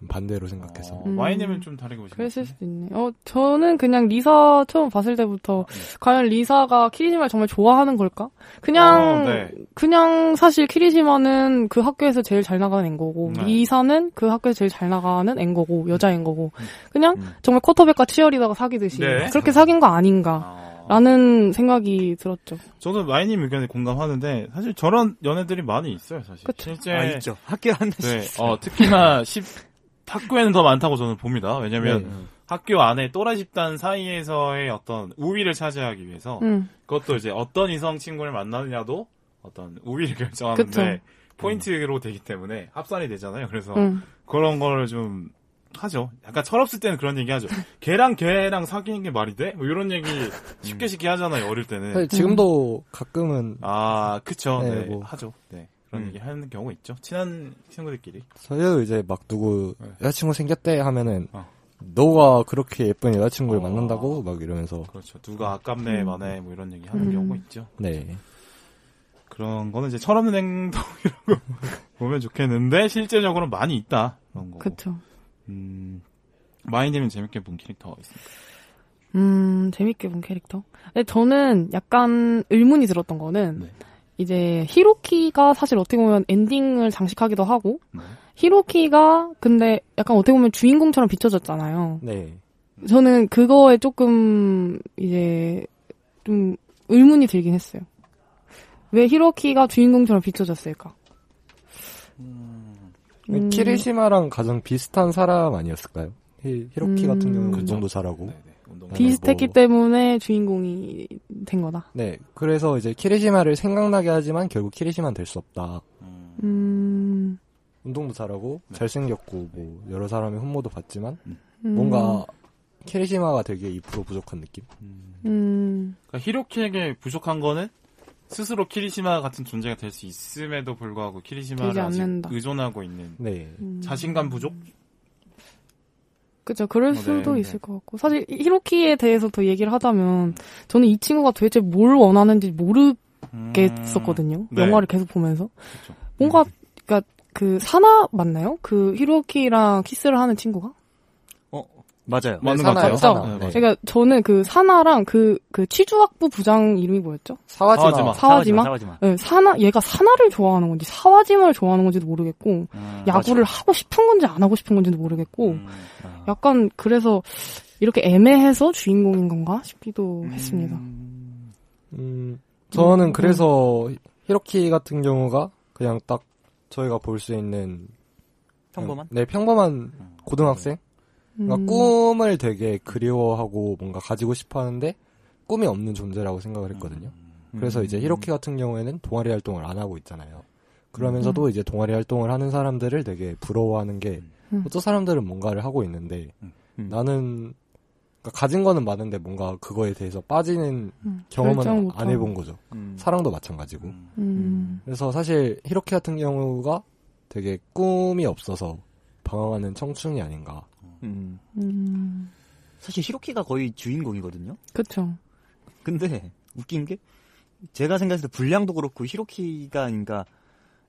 좀 반대로 생각해서. 어, 음. 와이님은 좀 다르게 보시나요? 그랬을 수도 있네. 어, 저는 그냥 리사 처음 봤을 때부터 과연 리사가 키리시마를 정말 좋아하는 걸까? 그냥 어, 네. 그냥 사실 키리시마는 그 학교에서 제일 잘 나가는 앤 거고 네. 리사는 그 학교에서 제일 잘 나가는 앤 거고 여자인 거고 그냥 음. 정말 쿼터백과 치어리다가 사귀듯이 네. 그렇게 사귄 거 아닌가? 아. 라는 생각이 들었죠. 저는 와이님 의견에 공감하는데 사실 저런 연애들이 많이 있어요, 사실. 그쵸. 실제 아 있죠 학교 한 네, 대씩 어, 특히나 10 학교에는 더 많다고 저는 봅니다. 왜냐면 네. 학교 안에 또라 집단 사이에서의 어떤 우위를 차지하기 위해서 음. 그것도 이제 어떤 이성 친구를 만나느냐도 어떤 우위를 결정하는데 그쵸. 포인트로 되기 때문에 합산이 되잖아요. 그래서 음. 그런 거를 좀 하죠. 약간 철없을 때는 그런 얘기 하죠. 걔랑 걔랑 사귀는 게 말이 돼? 뭐 이런 얘기 쉽게 쉽게 하잖아요. 어릴 때는. 사실 지금도 가끔은 아, 그쵸. 네, 네, 뭐. 하죠. 네. 그런 음. 얘기 하는 경우가 있죠. 친한 친구들끼리. 저희도 이제 막 누구 네. 여자친구 생겼대 하면은 어. 너가 그렇게 예쁜 여자친구를 어. 만난다고 막 이러면서 그렇죠. 누가 아깝네, 음. 마네, 뭐 이런 얘기 하는 음. 경우가 있죠. 네. 그런 거는 이제 철없는 행동이라고 보면 좋겠는데, 실제적으로 많이 있다. 그런 거고. 그쵸. 음, 마인님은 재밌게 본 캐릭터 있습니까? 음, 재밌게 본 캐릭터? 근데 저는 약간 의문이 들었던 거는, 네. 이제 히로키가 사실 어떻게 보면 엔딩을 장식하기도 하고, 네. 히로키가 근데 약간 어떻게 보면 주인공처럼 비춰졌잖아요. 네. 저는 그거에 조금 이제 좀 의문이 들긴 했어요. 왜 히로키가 주인공처럼 비춰졌을까? 음, 키리시마랑 가장 비슷한 사람 아니었을까요? 히, 히로키 음. 같은 경우는 그쵸. 운동도 잘하고. 네네. 운동 비슷했기 뭐- 때문에 주인공이 된 거다. 네. 그래서 이제 키리시마를 생각나게 하지만 결국 키리시마는 될 수 없다. 음, 음, 운동도 잘하고 네. 잘생겼고 뭐 여러 사람의 흠모도 받지만 음, 뭔가 키리시마가 되게 2% 부족한 느낌? 음. 음, 그러니까 히로키에게 부족한 거는 스스로 키리시마 같은 존재가 될 수 있음에도 불구하고 키리시마를 아직 않는다. 의존하고 있는 네. 음. 자신감 부족? 그죠. 그럴 어, 수도 네, 있을 것 같고. 사실 히로키에 대해서 더 얘기를 하자면 저는 이 친구가 도대체 뭘 원하는지 모르겠었거든요. 음, 네. 영화를 계속 보면서. 그쵸. 뭔가 그러니까 그 사나 맞나요? 그 히로키랑 키스를 하는 친구가? 어 맞아요. 맞는 네, 것 같아요. 사나요. 네, 네. 맞아요. 그러니까 저는 그 사나랑 그, 그 취주학부 부장 이름이 뭐였죠? 사와지마. 사와지마. 사와지마? 사와지마. 네, 사나, 얘가 사나를 좋아하는 건지 사와지마를 좋아하는 건지도 모르겠고, 음, 야구를 하고 싶은 건지 안 하고 싶은 건지도 모르겠고, 음. 아. 약간 그래서 이렇게 애매해서 주인공인 건가 싶기도 했습니다. 음, 저는 음, 그래서 히로키 같은 경우가 그냥 딱 저희가 볼 수 있는 평범한? 네, 평범한 고등학생. 그러니까 음. 꿈을 되게 그리워하고 뭔가 가지고 싶어 하는데 꿈이 없는 존재라고 생각을 했거든요. 그래서 음. 이제 히로키 같은 경우에는 동아리 활동을 안 하고 있잖아요. 음. 그러면서도 이제 동아리 활동을 하는 사람들을 되게 부러워하는 게 음. 어떤 사람들은 뭔가를 하고 있는데 음. 나는 그러니까 가진 거는 많은데 뭔가 그거에 대해서 빠지는 음, 경험은 안. 해본 거죠. 음. 사랑도 마찬가지고. 음. 음. 그래서 사실 히로키 같은 경우가 되게 꿈이 없어서 방황하는 청춘이 아닌가. 음. 음. 사실 히로키가 거의 주인공이거든요. 그쵸. 근데 웃긴 게 제가 생각했을 때 분량도 그렇고 히로키가 그러니까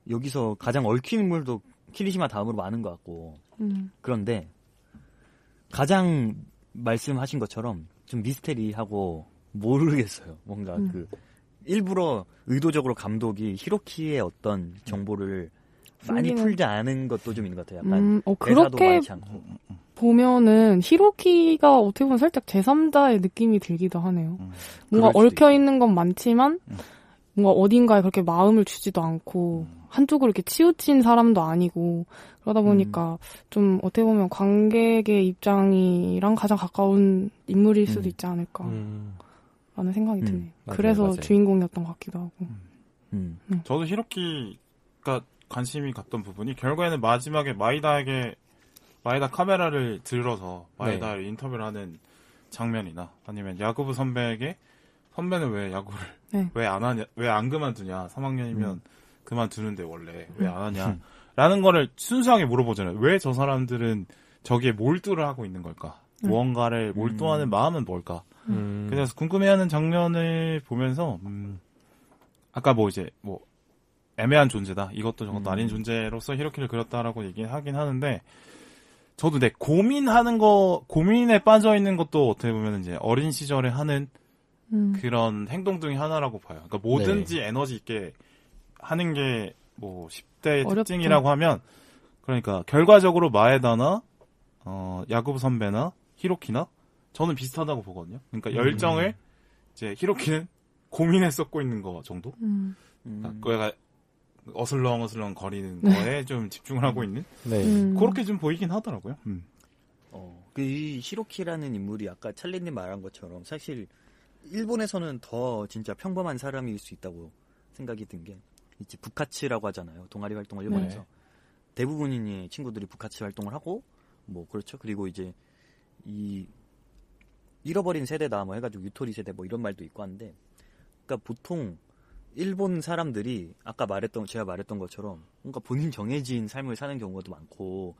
여기서 가장 얽힌 인물도 키리시마 다음으로 많은 것 같고 음. 그런데 가장 말씀하신 것처럼 좀 미스테리하고 모르겠어요. 뭔가 음. 그 일부러 의도적으로 감독이 히로키의 어떤 정보를 많이 숨기는- 풀지 않은 것도 좀 있는 것 같아요. 약간 음, 어, 대사도 그렇게 많지 않고. 보면은 히로키가 어떻게 보면 살짝 제3자의 느낌이 들기도 하네요. 음. 뭔가 얽혀 있는 건 많지만 음. 뭔가 어딘가에 그렇게 마음을 주지도 않고 음. 한쪽으로 이렇게 치우친 사람도 아니고 그러다 보니까 음. 좀 어떻게 보면 관객의 입장이랑 가장 가까운 인물일 수도 음. 있지 않을까 음. 라는 생각이 음. 드네요. 맞아요, 그래서 맞아요. 주인공이었던 것 같기도 하고. 음. 저도 히로키가 관심이 갔던 부분이 결국에는 마지막에 마이다에게 마이다 카메라를 들어서 마이다를 인터뷰를 하는 장면이나 아니면 야구부 선배에게 선배는 왜 야구를 네. 왜안 하냐 왜 안 그만두냐 3학년이면 음. 그만두는데 원래 왜 안 하냐 라는 거를 순수하게 물어보잖아요 왜 저 사람들은 저기에 몰두를 하고 있는 걸까 음. 무언가를 몰두하는 음. 마음은 뭘까 음. 그래서 궁금해하는 장면을 보면서 음, 아까 뭐 이제 뭐 애매한 존재다 이것도 저것도 음. 아닌 존재로서 히로키를 그렸다라고 얘기하긴 하는데 저도 내 고민하는 거 고민에 빠져 있는 것도 어떻게 보면 이제 어린 시절에 하는 음. 그런 행동 중의 하나라고 봐요. 그러니까 뭐든지 에너지 있게 하는 게 뭐 10대의 어렵죠. 특징이라고 하면 그러니까 결과적으로 마에다나 어, 야구부 선배나 히로키나 저는 비슷하다고 보거든요. 그러니까 열정을 이제 히로키는 고민에 쏟고 있는 거 정도? 음. 음. 그가 어슬렁 어슬렁 거리는 네. 거에 좀 집중을 하고 있는 네. 음. 그렇게 좀 보이긴 하더라고요. 음. 어, 그이 히로키라는 인물이 아까 찰리님 말한 것처럼 사실 일본에서는 더 진짜 평범한 사람일 수 있다고 생각이 든 게 이제 부카츠라고 하잖아요. 동아리 활동을 일본에서 네. 대부분의 친구들이 부카츠 활동을 하고 뭐 그렇죠. 그리고 이제 이 잃어버린 세대다 뭐 해가지고 유토리 세대 뭐 이런 말도 있고 한데 그러니까 보통 일본 사람들이 아까 말했던 제가 말했던 것처럼 뭔가 본인 정해진 삶을 사는 경우도 많고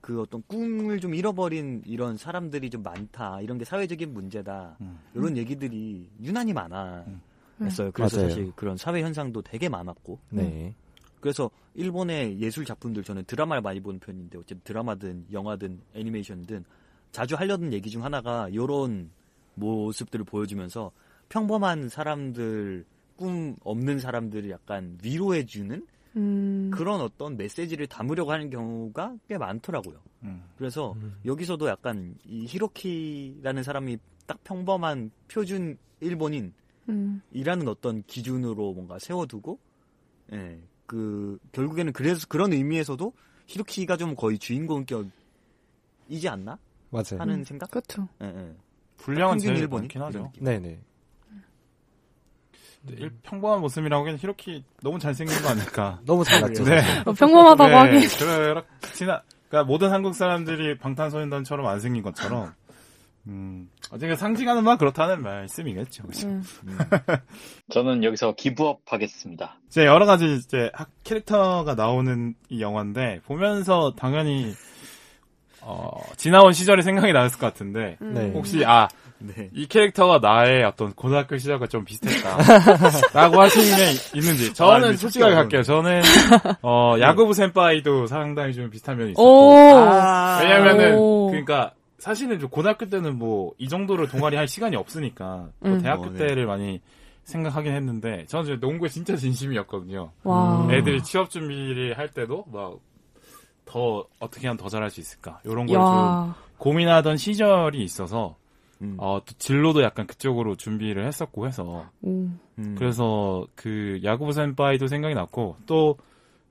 그 어떤 꿈을 좀 잃어버린 이런 사람들이 좀 많다. 이런 게 사회적인 문제다. 음. 이런 얘기들이 유난히 많아. 음. 했어요. 그래서 맞아요. 사실 그런 사회 현상도 되게 많았고. 네. 그래서 일본의 예술 작품들 저는 드라마를 많이 보는 편인데 어쨌든 드라마든 영화든 애니메이션든 자주 하려던 얘기 중 하나가 이런 모습들을 보여주면서 평범한 사람들 꿈 없는 사람들을 약간 위로해주는 음. 그런 어떤 메시지를 담으려고 하는 경우가 꽤 많더라고요. 음. 그래서 음. 여기서도 약간 이 히로키라는 사람이 딱 평범한 표준 일본인 음. 이라는 어떤 기준으로 뭔가 세워두고, 예, 그, 결국에는 그래서 그런 의미에서도 히로키가 좀 거의 주인공격이지 않나? 맞아요. 하는 음. 생각? 그렇죠. 예, 예. 분량은 평균 제일 일본인 많긴 하죠. 느낌. 네네. 근데 일- 평범한 모습이라고 하기엔 히로키 너무 잘생긴 거 아닐까. 너무 잘났죠. 네. 어, 평범하다고 하긴. 그래, 지나, 그러니까 모든 한국 사람들이 방탄소년단처럼 안 생긴 것처럼, 음, 어쨌든 상징하는 바 그렇다는 말씀이겠죠. 그죠? 음. 저는 여기서 기부업 하겠습니다. 이제 여러 가지 이제 학- 캐릭터가 나오는 이 영화인데, 보면서 당연히, 어, 지나온 시절이 생각이 났을 것 같은데, 음. 네. 혹시, 아, 네. 이 캐릭터가 나의 어떤 고등학교 시절과 좀 비슷했다. 라고 하시는 게 있는지. 저는 근데 솔직하게 갈게요. 저는, 어, 야구부 센파이도 상당히 좀 비슷한 면이 있었고. 오. 아, 왜냐면은, 오. 그러니까, 사실은 좀 고등학교 때는 뭐, 이 정도로 동아리 할 시간이 없으니까, 또 음. 대학교 어, 네. 때를 많이 생각하긴 했는데, 저는 이제 농구에 진짜 진심이었거든요. 와. 음. 애들이 취업 준비를 할 때도, 막, 더, 어떻게 하면 더 잘할 수 있을까. 이런 걸좀 야. 고민하던 시절이 있어서, 음, 어, 또 진로도 약간 그쪽으로 준비를 했었고 해서, 오. 음. 그래서 그 야구부 센파이도 생각이 났고, 또,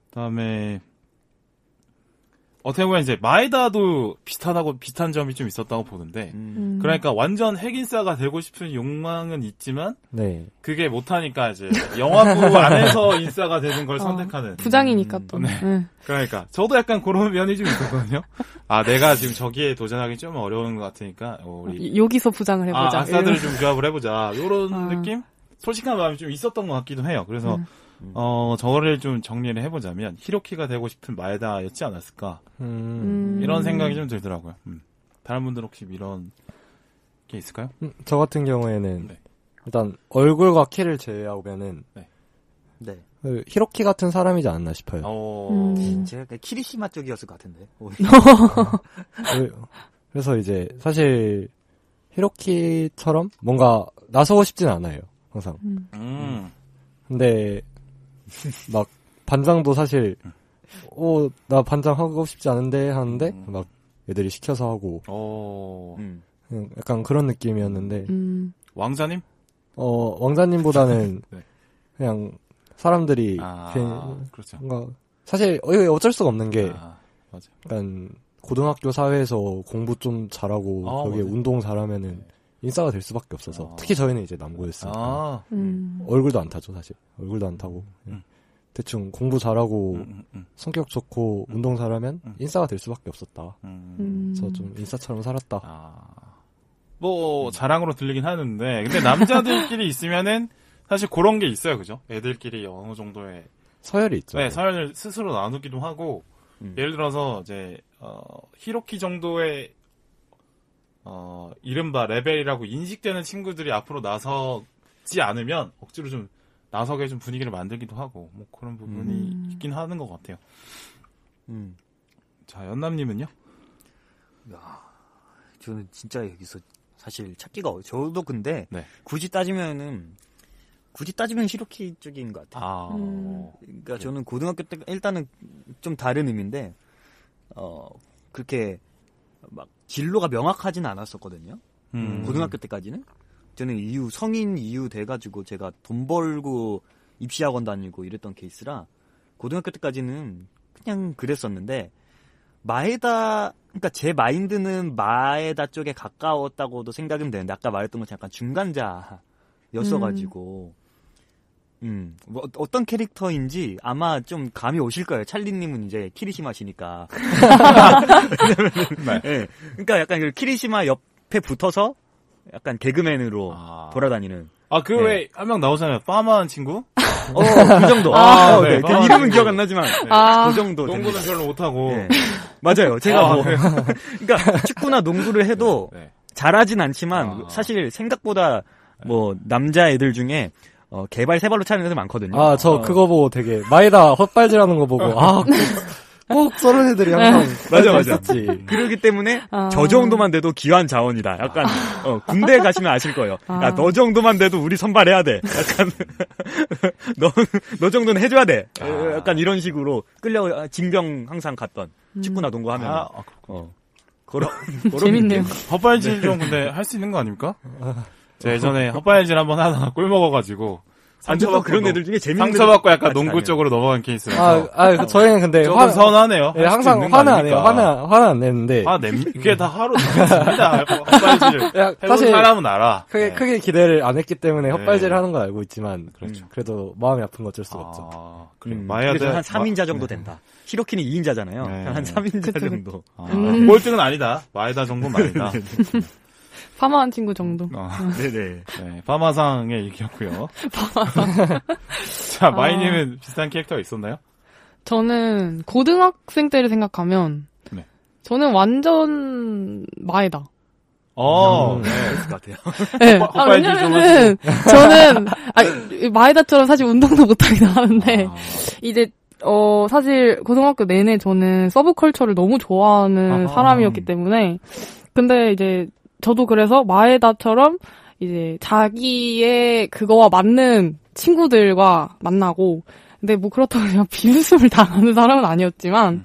그다음에 어떻게 보면 이제 마에다도 비슷하다고 비슷한 점이 좀 있었다고 보는데, 음. 음. 그러니까 완전 핵인싸가 되고 싶은 욕망은 있지만 네. 그게 못하니까 이제 영화부 안에서 인싸가 되는 걸 어, 선택하는. 부장이니까 음. 또. 네. 네. 그러니까 저도 약간 그런 면이 좀 있었거든요. 아 내가 지금 저기에 도전하기 좀 어려운 것 같으니까 어, 우리 여기서 부장을 아, 해보자. 아싸들 좀 조합을 해보자. 요런 아. 느낌? 솔직한 마음이 좀 있었던 것 같기도 해요. 그래서 음. 어 저를 좀 정리를 해보자면 히로키가 되고 싶은 마에다였지 않았을까 음, 음. 이런 생각이 좀 들더라고요. 음. 다른 분들 혹시 이런 게 있을까요? 음, 저 같은 경우에는 네. 일단 얼굴과 키를 제외하면은 네. 그 히로키 같은 사람이지 않나 싶어요. 어, 음. 제가 약간 키리시마 쪽이었을 것 같은데. 그- 그래서 이제 사실 히로키처럼 뭔가 나서고 싶진 않아요. 항상. 음. 음. 근데 막 반장도 사실 어 나 반장 하고 싶지 않은데 하는데 음. 막 애들이 시켜서 하고 어, 음. 그냥 약간 그런 느낌이었는데 음. 왕자님? 어 왕자님보다는 네. 그냥 사람들이 아, 괜히 그렇죠. 뭔가 사실 어, 어쩔 수가 없는 게 아, 맞아. 약간 고등학교 사회에서 공부 좀 잘하고 아, 거기에 맞아요. 운동 잘하면 인싸가 될 수밖에 없어서 아. 특히 저희는 이제 남고였으니까 아, 음. 얼굴도 안 타죠 사실 얼굴도 안 타고 음. 대충 공부 잘하고 음, 음, 음, 성격 좋고 음. 운동 잘하면 음. 인싸가 될 수밖에 없었다. 음. 음. 그래서 좀 인싸처럼 살았다. 아, 뭐 자랑으로 들리긴 하는데 근데 남자들끼리 있으면은 사실 그런 게 있어요, 그죠? 애들끼리 어느 정도의 서열이 있죠. 네, 사연을 스스로 나누기도 하고 음. 예를 들어서 이제 어, 히로키 정도의 어, 이른바 레벨이라고 인식되는 친구들이 앞으로 나서지 않으면 억지로 좀 나서게 좀 분위기를 만들기도 하고 뭐 그런 부분이 음. 있긴 하는 것 같아요. 음. 자, 연남님은요? 저는 진짜 여기서 사실 찾기가 어려 저도 근데 네. 굳이 따지면은 굳이 따지면 히로키 쪽인 것 같아요. 아, 음. 그러니까 저는 고등학교 때 일단은 좀 다른 의미인데 어 그렇게 막 진로가 명확하진 않았었거든요. 음. 고등학교 때까지는 저는 이후 성인 이후 돼가지고 제가 돈 벌고 입시학원 다니고 이랬던 케이스라 고등학교 때까지는 그냥 그랬었는데 마에다 그러니까 제 마인드는 마에다 쪽에 가까웠다고도 생각은 되는데 아까 말했던 것처럼 약간 중간자였어가지고 음, 뭐 어- 어떤 캐릭터인지 아마 좀 감이 오실 거예요. 찰리님은 이제 키리시마시니까. 네. 예. 그러니까 약간 그 키리시마 옆에 붙어서 약간 개그맨으로 아. 돌아다니는. 아, 그 네. 왜한 명 나오잖아요. 파마한 친구? 어, 그 정도. 아, 어, 네. 네. 그 아, 이름은 네. 기억 안 나지만 아. 그 정도. 농구는 됩니다. 별로 못하고. 네. 맞아요. 제가 아, 뭐 그러니까 축구나 농구를 해도 네. 잘하진 않지만 아. 사실 생각보다 뭐 남자 애들 중에 어, 개발 세 발로 차는 애들 많거든요. 아, 저 그거 보고 되게 마에다 헛발질하는 거 보고 아, 꼭, 꼭 썰은 애들이 항상 맞아, 맞아. 있었지. 그러기 때문에 아. 저 정도만 돼도 귀한 자원이다. 약간 어, 군대 가시면 아실 거예요. 아. 야, 너 정도만 돼도 우리 선발해야 돼. 약간 너, 너 정도는 해줘야 돼. 아. 어, 약간 이런 식으로 끌려 아, 징병 항상 갔던 축구나 농구 하면 아, 아, 어. 그런 그런 재밌네요. 느낌. 헛발질 좀 근데 할 수 있는 거 아닙니까? 제가 예전에 헛발질 한번 하다가 꿀 먹어가지고 상처받고 그런 농- 애들 중에 재밌는 상처받고 약간 농구 아니에요. 쪽으로 넘어간 케이스라서 아, 아, 그 저희는 근데 조금 화, 서운하네요. 예, 항상 화는 안 해요. 화는, 화는 안 내는데. 아, 냄, 그게 다 하루. 야, 해본 사실 사람은 알아. 크게, 네. 크게 기대를 안 했기 때문에 네. 헛발질을 하는 건 알고 있지만. 그렇죠. 그래도 마음이 아픈 거 어쩔 수가 없죠. 아, 그래. 음, 마야드 한 3인자 정도 된다. 히로키는 2인자잖아요. 네. 한 3인자 그쵸, 정도. 아, 음. 꼴등은 아니다. 마에다 정도는 아니다. 파마한 친구 정도. 어, 네네. 네, 파마상의 얘기였고요. 자, 마이님은 비슷한 캐릭터가 있었나요? 저는 고등학생 때를 생각하면 네. 저는 완전 마에다. 어, 음, 네. 그랬을 것 같아요. 네. 아, 왜냐면은 저는 아, 마에다처럼 사실 운동도 못하긴 하는데 아, 이제 어 사실 고등학교 내내 저는 서브컬처를 너무 좋아하는 아하. 사람이었기 때문에 근데 이제 저도 그래서 마에다처럼 이제 자기의 그거와 맞는 친구들과 만나고 근데 뭐 그렇다고 그냥 비웃음을 당하는 사람은 아니었지만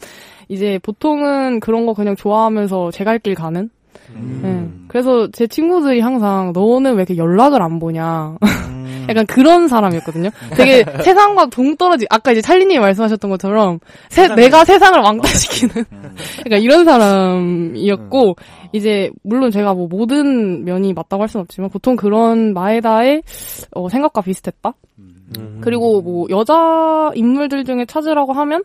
이제 보통은 그런 거 그냥 좋아하면서 제 갈 길 가는 음. 네. 그래서 제 친구들이 항상 너는 왜 이렇게 연락을 안 보냐 음. 약간 그런 사람이었거든요. 되게 세상과 동떨어지, 아까 이제 찰리님이 말씀하셨던 것처럼, 세- 내가 세상을 왕따시키는, 음. 약간 이런 사람이었고, 이제, 물론 제가 뭐 모든 면이 맞다고 할 수는 없지만, 보통 그런 마에다의 어, 생각과 비슷했다? 음. 그리고 뭐, 여자 인물들 중에 찾으라고 하면,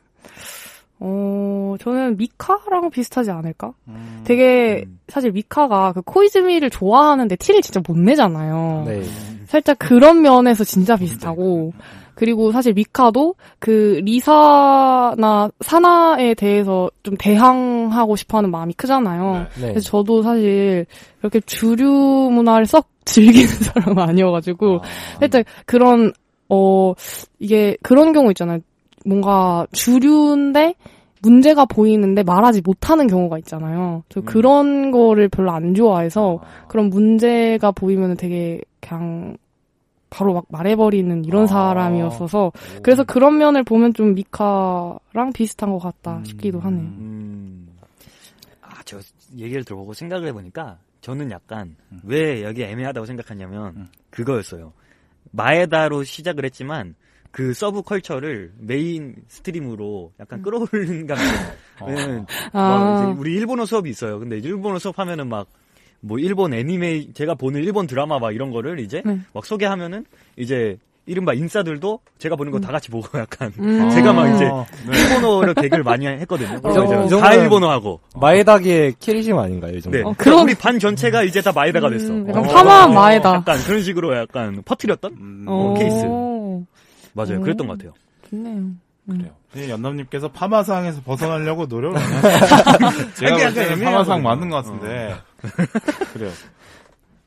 어, 저는 미카랑 비슷하지 않을까? 음. 되게, 음. 사실 미카가 그 코이즈미를 좋아하는데 티를 진짜 못 내잖아요. 네. 살짝 그런 면에서 진짜 비슷하고 그리고 사실 미카도 그 리사나 사나에 대해서 좀 대항하고 싶어 하는 마음이 크잖아요. 네. 네. 그래서 저도 사실 그렇게 주류 문화를 썩 즐기는 사람은 아니어가지고 아. 살짝 그런 어 이게 그런 경우 있잖아요. 뭔가 주류인데 문제가 보이는데 말하지 못하는 경우가 있잖아요. 저 음. 그런 거를 별로 안 좋아해서 아. 그런 문제가 보이면 되게 그냥 바로 막 말해버리는 이런 아. 사람이었어서 그래서 그런 면을 보면 좀 미카랑 비슷한 것 같다 음. 싶기도 하네요. 음. 아, 저 얘기를 들어보고 생각을 해보니까 저는 약간 음. 왜 여기 애매하다고 생각하냐면 음. 그거였어요. 마에다로 시작을 했지만 그 subculture를 mainstream으로 약간 끌어올리는 감이 어. 막 아, 우리 일본어 수업이 있어요. 근데 일본어 수업 하면은 막 뭐 일본 애니메 제가 보는 일본 드라마 막 이런 거를 이제 네. 막 소개하면은 이제 이른바 인싸들도 제가 보는 거 다 같이 보고 약간 음. 제가 막 이제 네. 일본어로 개그를 많이 했거든요. 그래서 어. 이제 이 정도면- 다 일본어 하고. 마에다기의 키리시마 아닌가요, 이 정도? 네. 어, 그럼 우리 반 전체가 이제 다 마에다가 됐어. 음, 약간 어. 파마한 마에다. 약간 그런 식으로 약간 퍼뜨렸던? 음, 어, 케이스. 맞아요. 음. 그랬던 것 같아요. 좋네요. 그래요. 네, 연남님께서 파마상에서 벗어나려고 노력을 하시죠. 제가 이게 볼 때는 약간 파마상. 맞는 것 같은데. 그래요.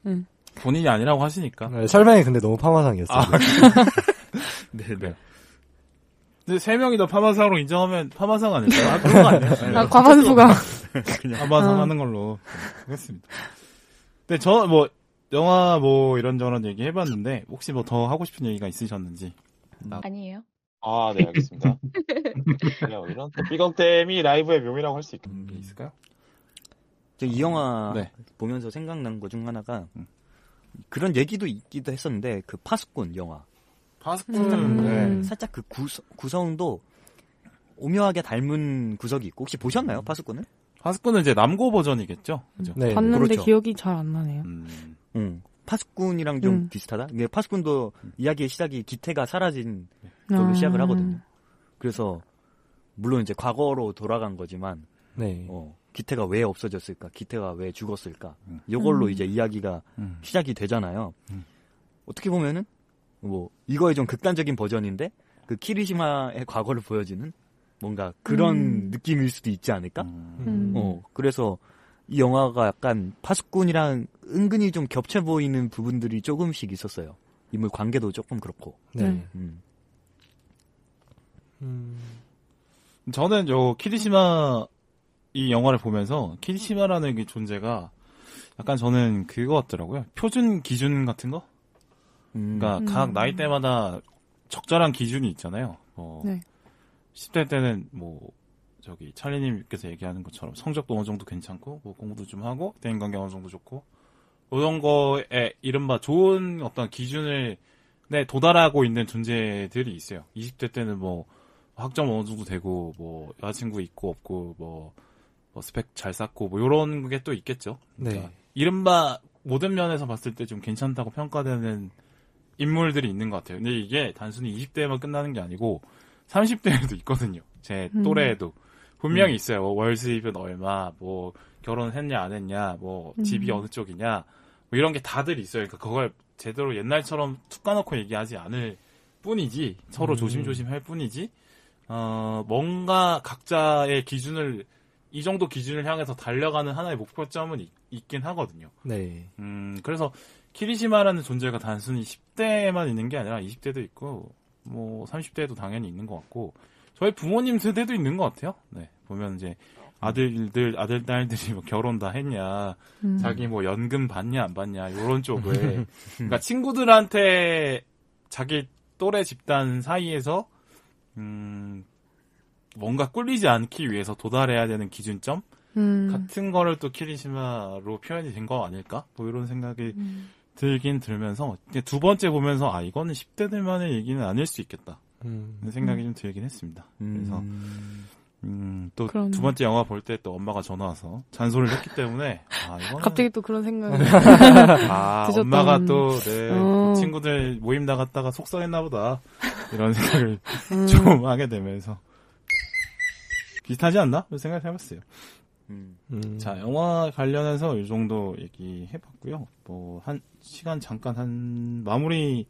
음. 본인이 아니라고 하시니까. 네, 설명이 근데 너무 파마상이었어요. 아, 네, 네. 근데 세 명이 다 파마상으로 인정하면 파마상 아닐까요? 아, 그런 거 아니에요? 아, 과반수가. 파마상 아. 하는 걸로 하겠습니다. 근데 저, 뭐, 영화 뭐 이런저런 얘기 해봤는데, 혹시 뭐 더 하고 싶은 얘기가 있으셨는지. 아니에요. 아, 네, 알겠습니다. 그냥 이런 삐걱댐이 라이브의 묘미라고 할 수 있겠네요. 게 있을까요? 저이 영화 네. 보면서 생각난 것 중 하나가 음. 그런 얘기도 있기도 했었는데 그 파수꾼 영화. 파스꾼, 음. 네. 살짝 그 구성, 구성도 오묘하게 닮은 구석이 있고 혹시 보셨나요 파수꾼을? 파스꾼은 이제 남고 버전이겠죠? 그죠? 네. 봤는데 그렇죠. 기억이 잘 안 나네요. 음. 응. 파수꾼이랑 좀 음. 비슷하다. 이게 파수꾼도 이야기의 시작이 기태가 사라진 걸로 아. 시작을 하거든요. 그래서 물론 이제 과거로 돌아간 거지만 네. 어, 기태가 왜 없어졌을까? 기태가 왜 죽었을까? 음. 이걸로 음. 이제 이야기가 음. 시작이 되잖아요. 음. 어떻게 보면은 뭐 이거의 좀 극단적인 버전인데 그 키리시마의 과거를 보여주는 뭔가 그런 음. 느낌일 수도 있지 않을까? 음. 어 그래서 이 영화가 약간 파수꾼이랑 은근히 좀 겹쳐 보이는 부분들이 조금씩 있었어요. 인물 관계도 조금 그렇고. 네. 네. 음. 음, 저는 요 키리시마 이 영화를 보면서 키리시마라는 게 존재가 약간 저는 그거 같더라고요. 표준 기준 같은 거? 음. 그러니까 음. 각 나이대마다 적절한 기준이 있잖아요. 뭐 네. 10대 때는 뭐 저기 찰리님께서 얘기하는 것처럼 성적도 어느 정도 괜찮고 뭐 공부도 좀 하고 대인 관계 어느 정도 좋고 이런 거에 이른바 좋은 어떤 기준을 네, 도달하고 있는 존재들이 있어요. 20대 때는 뭐 학점 어느 정도 되고 뭐 여자친구 있고 없고 뭐, 뭐 스펙 잘 쌓고 뭐 이런 게 또 있겠죠. 그러니까 네. 이른바 모든 면에서 봤을 때 좀 괜찮다고 평가되는 인물들이 있는 것 같아요. 근데 이게 단순히 20대에만 끝나는 게 아니고 30대에도 있거든요. 제 음. 또래에도 분명히 있어요. 뭐 월 수입은 얼마, 뭐 결혼했냐 안 했냐, 뭐 집이 음. 어느 쪽이냐, 뭐 이런 게 다들 있어요. 그러니까 그걸 제대로 옛날처럼 툭 까놓고 얘기하지 않을 뿐이지 서로 음. 조심조심 할 뿐이지 어 뭔가 각자의 기준을 이 정도 기준을 향해서 달려가는 하나의 목표점은 있, 있긴 하거든요. 네. 음, 그래서 키리시마라는 존재가 단순히 10대에만 있는 게 아니라 20대도 있고, 뭐 30대에도 당연히 있는 것 같고, 저희 부모님 세대도 있는 것 같아요. 네, 보면 이제 아들들, 아들, 딸들이 뭐 결혼 다 했냐, 음. 자기 뭐 연금 받냐, 안 받냐, 요런 쪽을. 그러니까 친구들한테 자기 또래 집단 사이에서, 음, 뭔가 꿀리지 않기 위해서 도달해야 되는 기준점? 음. 같은 거를 또 키리시마로 표현이 된 거 아닐까? 뭐 이런 생각이 음. 들긴 들면서 두 번째 보면서 아 이거는 10대들만의 얘기는 아닐 수 있겠다 음, 는 생각이 좀 들긴 했습니다. 그래서 음. 음, 또. 두 번째 영화 볼 때 또 엄마가 전화 와서 잔소리를 했기 때문에 아 이거는 갑자기 또 그런 생각이. 아 드셨던- 엄마가 또내 어. 친구들 모임 나갔다가 속상했나 보다 이런 생각을 음. 좀 하게 되면서 비슷하지 않나? 이런 생각을 해봤어요. 음. 음, 자, 영화 관련해서 이 정도 얘기해봤고요. 뭐, 한, 시간 잠깐 한, 마무리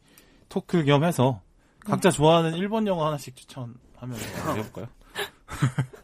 토크 겸 해서, 각자 좋아하는 일본 영화 하나씩 추천하면서 해볼까요?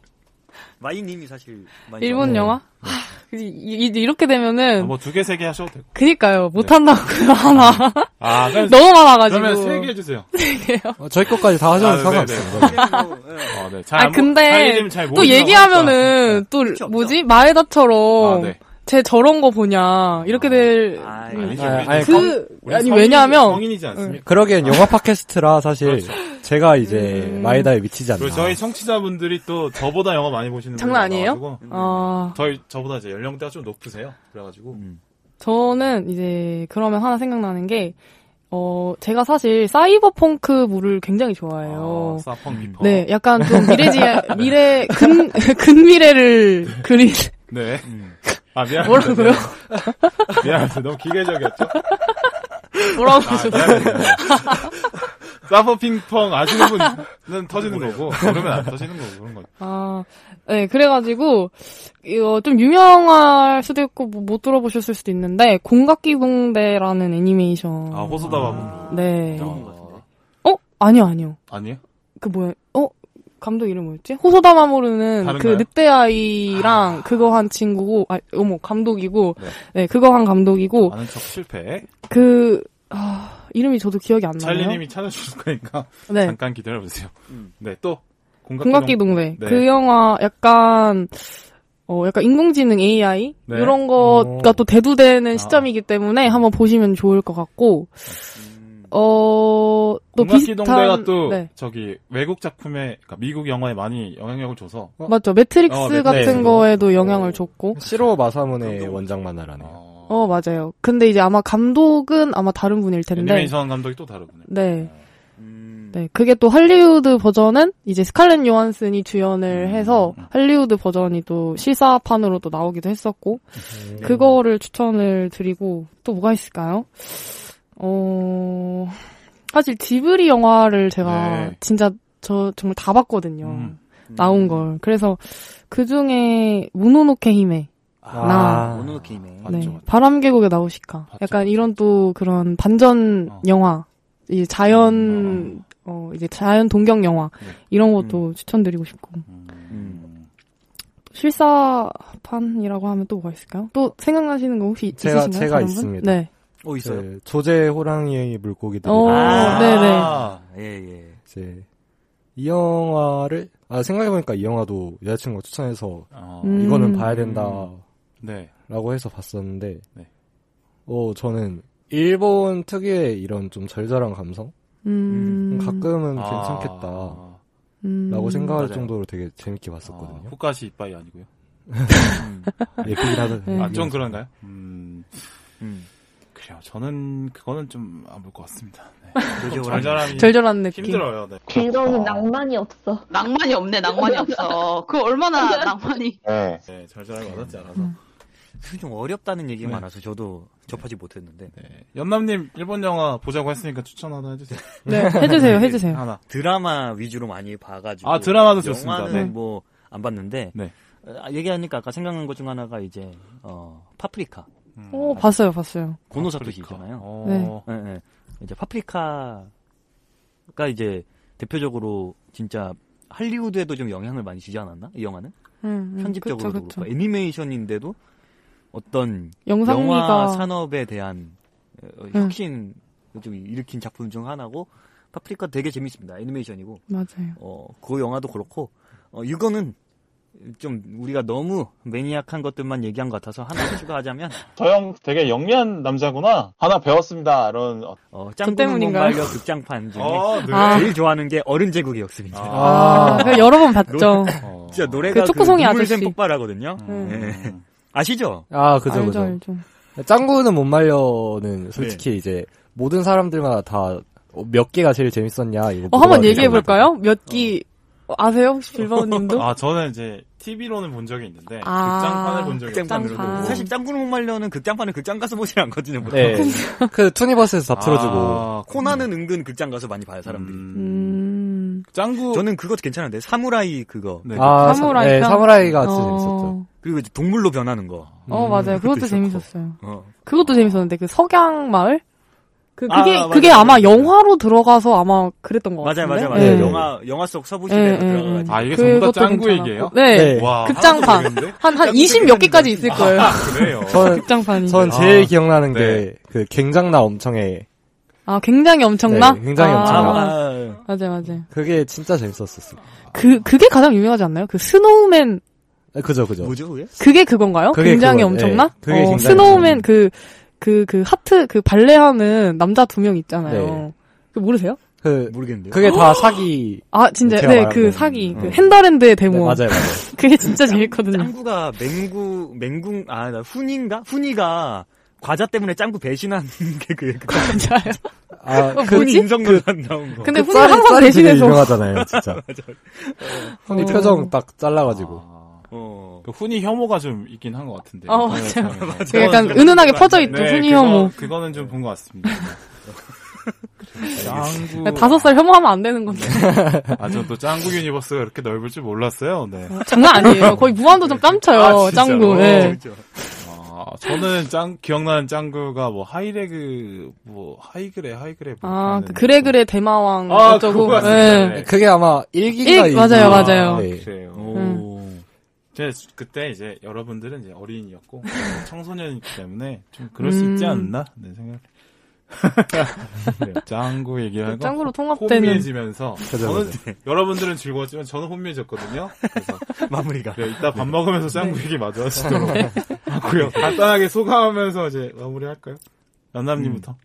마이님이 사실 많이 일본 네. 영화? 하, 이- 이- 이 렇게 되면은 뭐, 두 개, 세 개 하셔도 되고. 그니까요 못 한다고요 하나 아, 그럼, 너무 많아가지고 그러면 세 개 해주세요. 어, 저희 것까지 다 하셔도 아, 네, 상관없습니다. 어, 네. 잘아 근데 또 모르시나 얘기하면은 또. 뭐지 마에다처럼. 아, 네. 쟤 저런 거 보냐 이렇게 될 아, 음, 아니지. 아, 아니, 그 우리 아니 성인- 왜냐하면 성인이지 않습니까? 그러기엔 영화 팟캐스트라 사실 제가 이제 음. 마에다에 미치지 않나. 그리고 저희 청취자분들이 또 저보다 영화 많이 보시는 장난 아니에요? 많아가지고 아 저희, 저보다 이제 연령대가 좀 높으세요. 그래가지고. 음. 저는 이제 그러면 하나 생각나는 게 어, 제가 사실 사이버펑크물을 굉장히 좋아해요. 아, 사펑 비퍼. 네, 약간 좀 미래지, 미래, 근, 근미래를 그린, 네. 음. 아, 미안합니다. 뭐라고요? 미안합니다. 너무 기계적이었죠? 뭐라고 아, 하셨어요? 사퍼 핑퐁 아시는 분은 터지는 거고, 모르면 안 터지는 거고, 그런 거. 아, 네, 그래가지고, 이거 좀 유명할 수도 있고, 뭐 못 들어보셨을 수도 있는데, 공각기동대라는 애니메이션. 아, 호소다 바보. 네. 어, 어? 아니요, 아니요. 아니에요? 그 뭐야, 어? 감독 이름 뭐였지? 호소다 마모르는 그 다른가요? 늑대 아이랑 그거 한 친구고, 아, 어머, 감독이고, 네. 네, 그거 한 감독이고, 아는 척 실패. 그, 아, 이름이 저도 기억이 안 나요. 찰리님이 찾아주실 거니까, 네. 잠깐 기다려보세요. 음. 네, 또, 공각기동. 공각기 동대. 네. 그 영화 약간 어 약간 인공지능 AI 네. 이런 거가 오. 또 대두되는 아. 시점이기 때문에 한번 보시면 좋을 것 같고 음. 어 또 공각기 동대가 비슷한 또, 네. 저기, 외국 작품에, 그러니까 미국 영화에 많이 영향력을 줘서, 맞죠 매트릭스 어. 같은 거에도 영향을 어. 줬고 시로 마사무네의 원작 만화라네요. 어, 어 맞아요 근데 이제 아마 감독은 아마 다른 분일 텐데 애니메이션 감독이 또 다르구나. 네. 음. 네, 그게 또 할리우드 버전은 이제 스칼렛 요한슨이 주연을 음, 해서 음. 할리우드 버전이 또 실사판으로 또 나오기도 했었고 음. 그거를 추천을 드리고 또 뭐가 있을까요? 어 사실 지브리 영화를 제가 네. 진짜 저 정말 다 봤거든요. 음. 나온 걸. 그래서 그 중에 모노노케 히메, 아, 모노노케이네. 맞죠, 네, 맞죠. 바람 계곡에 나오시까. 봤죠, 약간 봤죠. 이런 또 그런 반전 어. 영화 이제 자연 어 이제 자연 동경 영화 네. 이런 것도 추천드리고 싶고 음. 실사판이라고 하면 또 뭐가 있을까요? 또 생각나시는 거 혹시 제가- 있으신가요? 제가? 있습니다. 네. 어 있어요. 그 조제 호랑이의 물고기들. 어, 아, 네네. 예, 예. 이제 이 영화를 아 생각해보니까 이 영화도 여자친구가 추천해서 어, 음. 이거는 봐야 된다라고 네. 해서 봤었는데 네. 어 저는 일본 특유의 이런 좀 절절한 감성 음. 가끔은 아, 괜찮겠다 라고 음. 생각할 맞아요. 정도로 되게 재밌게 아, 봤었거든요. 후카시 이빠이 아니고요. 음, 예쁘긴 하던. 네. 아, 좀 그런가요? 음, 음. 그래요. 저는 그거는 좀 안 볼 것 같습니다. 네. 절절함이 절절한 느낌. 힘들어요. 네. 길더는 아. 낭만이 없어. 낭만이 없네, 낭만이 없어. 그 얼마나 낭만이. 네. 네, 절절함이 와닿지 않아서. 음. 좀 어렵다는 얘기 가 네. 많아서 저도 접하지 못했는데 네. 연남님 일본 영화 보자고 했으니까 추천 하나 해주세요. 네, 해주세요, 해주세요. 하나. 드라마 위주로 많이 봐가지고 아, 드라마도 좋습니다. 영화는 네. 뭐안 봤는데 네. 아, 얘기하니까 아까 생각난 것 중 하나가 이제 어 파프리카 음. 오, 봤어요, 봤어요. 고노사토 아프리카. 씨잖아요. 어, 예, 예. 이제 파프리카가 이제 대표적으로 진짜 할리우드에도 좀 영향을 많이 주지 않았나? 이 영화는 음, 음, 편집적으로도 그쵸, 그쵸. 그렇고 애니메이션인데도 어떤 영상미가 영화 산업에 대한 어, 음. 혁신을 좀 일으킨 작품 중 하나고 파프리카 되게 재밌습니다. 애니메이션이고 맞아요. 어, 그 영화도 그렇고 어, 이거는 좀 우리가 너무 매니악한 것들만 얘기한 것 같아서 하나 추가하자면 저 형 되게 영리한 남자구나. 하나 배웠습니다. 이런 어, 어, 저 짱구는 못 때문인가요? 말려 극장판 중에 어, 네. 아. 제일 좋아하는 게 어른 제국의 역습입니다. 아, 그거 여러 번 봤죠. 어. 진짜 노래가 그 초코송이 눈물샘 아저씨. 폭발하거든요. 음. 예. 아시죠? 아 그죠 알죠, 그죠. 알죠. 짱구는 못 말려는 솔직히 이제 모든 사람들마다 다 몇 개가 제일 재밌었냐 이거. 어, 한번 얘기해. 볼까요? 몇 기, 어, 아세요? 혹시 빌바오님도? 아, 저는 이제 TV로는 본 적이 있는데 아. 극장판을 본 적이. 극장판으로. 극장판. 사실 짱구는 못 말려는 극장판은 극장 가서 보진 않거든요. 보통. 네. 그 투니버스에서 다 틀어주고. 아, 코나는 은근 극장 가서 많이 봐요 사람들이. 음. 음. 짱구 저는 그것도 괜찮은데 사무라이 그거 네. 아, 사무라이 네, 편? 사무라이가 진짜 어. 재밌었죠. 그리고 이제 동물로 변하는 거. 어, 맞아요. 그것도 그것도 재밌었어요. 어. 그것도 재밌었는데, 그 석양 마을? 그, 아, 그게, 맞아요. 그게 아마 맞아요. 영화로 들어가서 아마 그랬던 것 맞아요, 같은데. 맞아요, 맞아요. 네. 영화 영화 속 서부 시대로 예, 예, 들어가가지고. 아, 이게 전부 다 짱구. 얘기예요? 네. 네. 와, 극장판. 한, 한 짱구 20 몇 개까지 있을 거예요. 아, 그래요. 저는 극장판이. 전 제일 아, 기억나는 네. 게그 갱장나 엄청의 아, 굉장히 엄청나? 네, 굉장히 아, 엄청나. 아, 맞아요, 맞아요. 그게 진짜 재밌었었어요. 그, 그게 가장 유명하지 않나요? 그 스노우맨, 네, 그죠 그죠. 뭐죠 그게? 그게 그건가요? 그게 굉장히 그거, 엄청나? 네, 그게 어, 굉장히 스노우맨 그, 그, 그 하트, 그 발레하는 남자 두 명 있잖아요. 네. 그 모르세요? 그 모르겠는데요. 그게 다 사기. 아, 진짜, 네, 그 거는. 사기, 그 음. 핸더랜드의 네, 데모. 맞아요 맞아요. 그게 진짜 재밌거든요. 짱구가 맹구 맹궁 아나 훈인가 훈이가 과자 때문에 짱구 배신한 게 그. 그 맞아요. 아, 어, 그, 훈이 뭐지? 인성 논란 나온 거. 근데 그 훈이 짤이- 항상 대신해서. 유명하잖아요, 진짜. 훈이 어. 표정 딱 잘라가지고. 아, 어. 그 훈이 혐오가 좀 있긴 한 것 같은데. 어, 인터넷 맞아요. 그 약간 은은하게 좀 퍼져 있죠, 네, 훈이 그거, 혐오. 그거는 좀 본 것 같습니다. 짱구. 네, 다섯 살 혐오하면 안 되는 건데. 아, 전 또 짱구 universe가 그렇게 넓을 줄 몰랐어요. 네. 장난 아니에요. 거의 무한도전 뺨쳐요, 아? 짱구. 예. 아, 저는 짱, 기억나는 짱구가 뭐 하이레그, 뭐 하이그레, 하이그레. 뭐 아, 그 그레그레 대마왕 아, 어쩌고. 네. 그게 아마 1기가 일- 맞아요, 맞아요. 네. 그래요. 오. 제 그때 이제 여러분들은 이제 어린이였고 청소년이기 때문에 좀 그럴 수 있지 음. 않나? 네 생각. 그래요. 짱구 얘기하고 짱구로 통합되는. 혼미해지면서 저는 그죠. 여러분들은 즐거웠지만 저는 혼미해졌거든요. 그래서 마무리가. 그래, 이따 밥 먹으면서 짱구 네. 얘기 마저 하시도록 하고요. 간단하게 소감하면서 이제 마무리할까요? 연남님부터.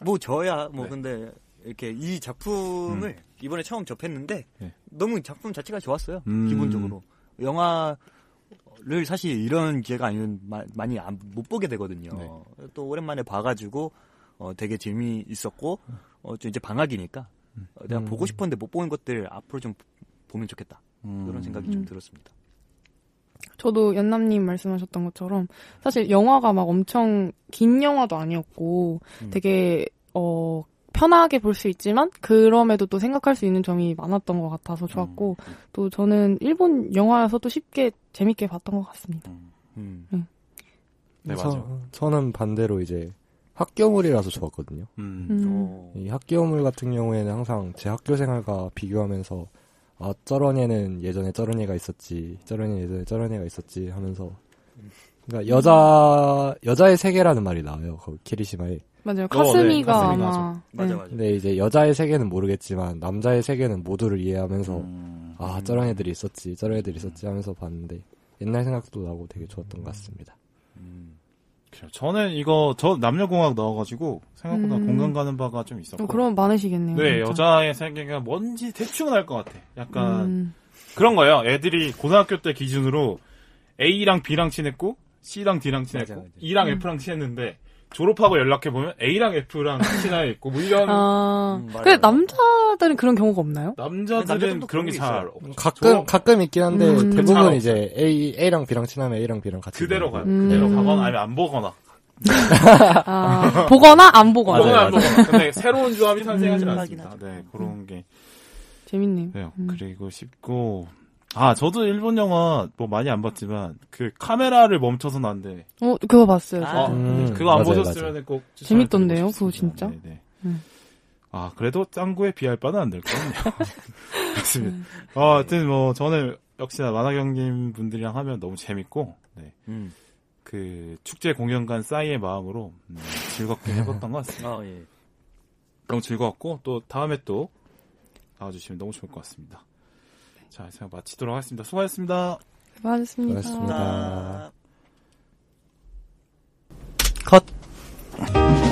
뭐 저야 뭐 네. 근데 이렇게 이 작품을 이번에 처음 접했는데 네. 너무 작품 자체가 좋았어요. 음. 기본적으로 영화를 사실 이런 기회가 아니면 마- 많이 안- 못 보게 되거든요. 네. 또 오랜만에 봐가지고 어, 되게 재미 있었고 어, 좀 이제 방학이니까 어, 내가 음. 보고 싶었는데 못 보는 것들 앞으로 좀 보면 좋겠다 음. 그런 생각이 좀 음. 들었습니다. 저도 연남님 말씀하셨던 것처럼 사실 영화가 막 엄청 긴 영화도 아니었고 음. 되게 어 편하게 볼 수 있지만 그럼에도 또 생각할 수 있는 점이 많았던 것 같아서 좋았고 음. 또 저는 일본 영화여서도 쉽게 재밌게 봤던 것 같습니다. 음. 음. 네, 저, 맞아요. 저 는 반대로 이제 학교물이라서 좋았거든요. 음. 음. 어. 이 학교물 같은 경우에는 항상 제 학교 생활과 비교하면서 아 저런 애는 예전에 저런 애가 있었지 저런 애 예전에 저런 애가 있었지 하면서 그러니까 여자 여자의 세계라는 말이 나와요 그 키리시마에 맞아요. 네, 카스미가 카스미가 아마 맞아 네. 맞아. 근데 이제 여자의 세계는 모르겠지만 남자의 세계는 모두를 이해하면서 음. 아 저런 애들이 있었지 저런 애들이 있었지 하면서 봤는데 옛날 생각도 나고 되게 좋았던 것 같습니다. 음. 그래요. 저는 이거 저 남녀공학 넣어가지고 생각보다 음. 공감 가는 바가 좀 있었고. 어, 그럼 많으시겠네요. 네, 진짜. 여자의 세계가 뭔지 대충은 알 것 같아. 약간 음. 그런 거예요. 애들이 고등학교 때 기준으로 A랑 B랑 친했고 C랑 D랑 친했고 맞아, 맞아. E랑 음. F랑 친했는데 졸업하고 연락해 보면 A랑 F랑 친해 있고 뭐 이런 아, 음. 근데 남자들은 그런 경우가 없나요? 남자들은 그런 게 그런 게잘 있어요. 없죠. 가끔 졸업 가끔 있긴 한데 음. 잘 대부분. 이제 A A랑 B랑 친하면 A랑 B랑 같이 그대로. 가요. 음. 그대로 가거나 아니면 안 보거나. 아, 보거나 안 보거나. 보거나 안 보거나. 근데 새로운 조합이 탄생하진 음. 않습니다. 네, 그런 게 재밌네요. 음. 그리고 싶고 아 저도 일본 영화 뭐 많이 안 봤지만 그 카메라를 멈춰서 난데 어, 그거 봤어요. 아, 저도. 음, 그거 안 맞아요, 보셨으면 꼭 재밌던데요, 그거. 진짜? 네 네. 음. 아 그래도 짱구에 비할 바는 안 될 거군요. 음. 맞습니다. 어, 하여튼 뭐 저는 역시나 만화경님 분들이랑 하면 너무 재밌고 네. 음. 그 축제 공연관 싸이의 마음으로 음, 즐겁게 해봤던 것 같습니다. 아 예. 너무 즐거웠고 또 다음에 또 나와주시면 너무 좋을 것 같습니다. 자, 제가 마치도록 하겠습니다. 수고하셨습니다. 수고하셨습니다. 수고하셨습니다. 컷.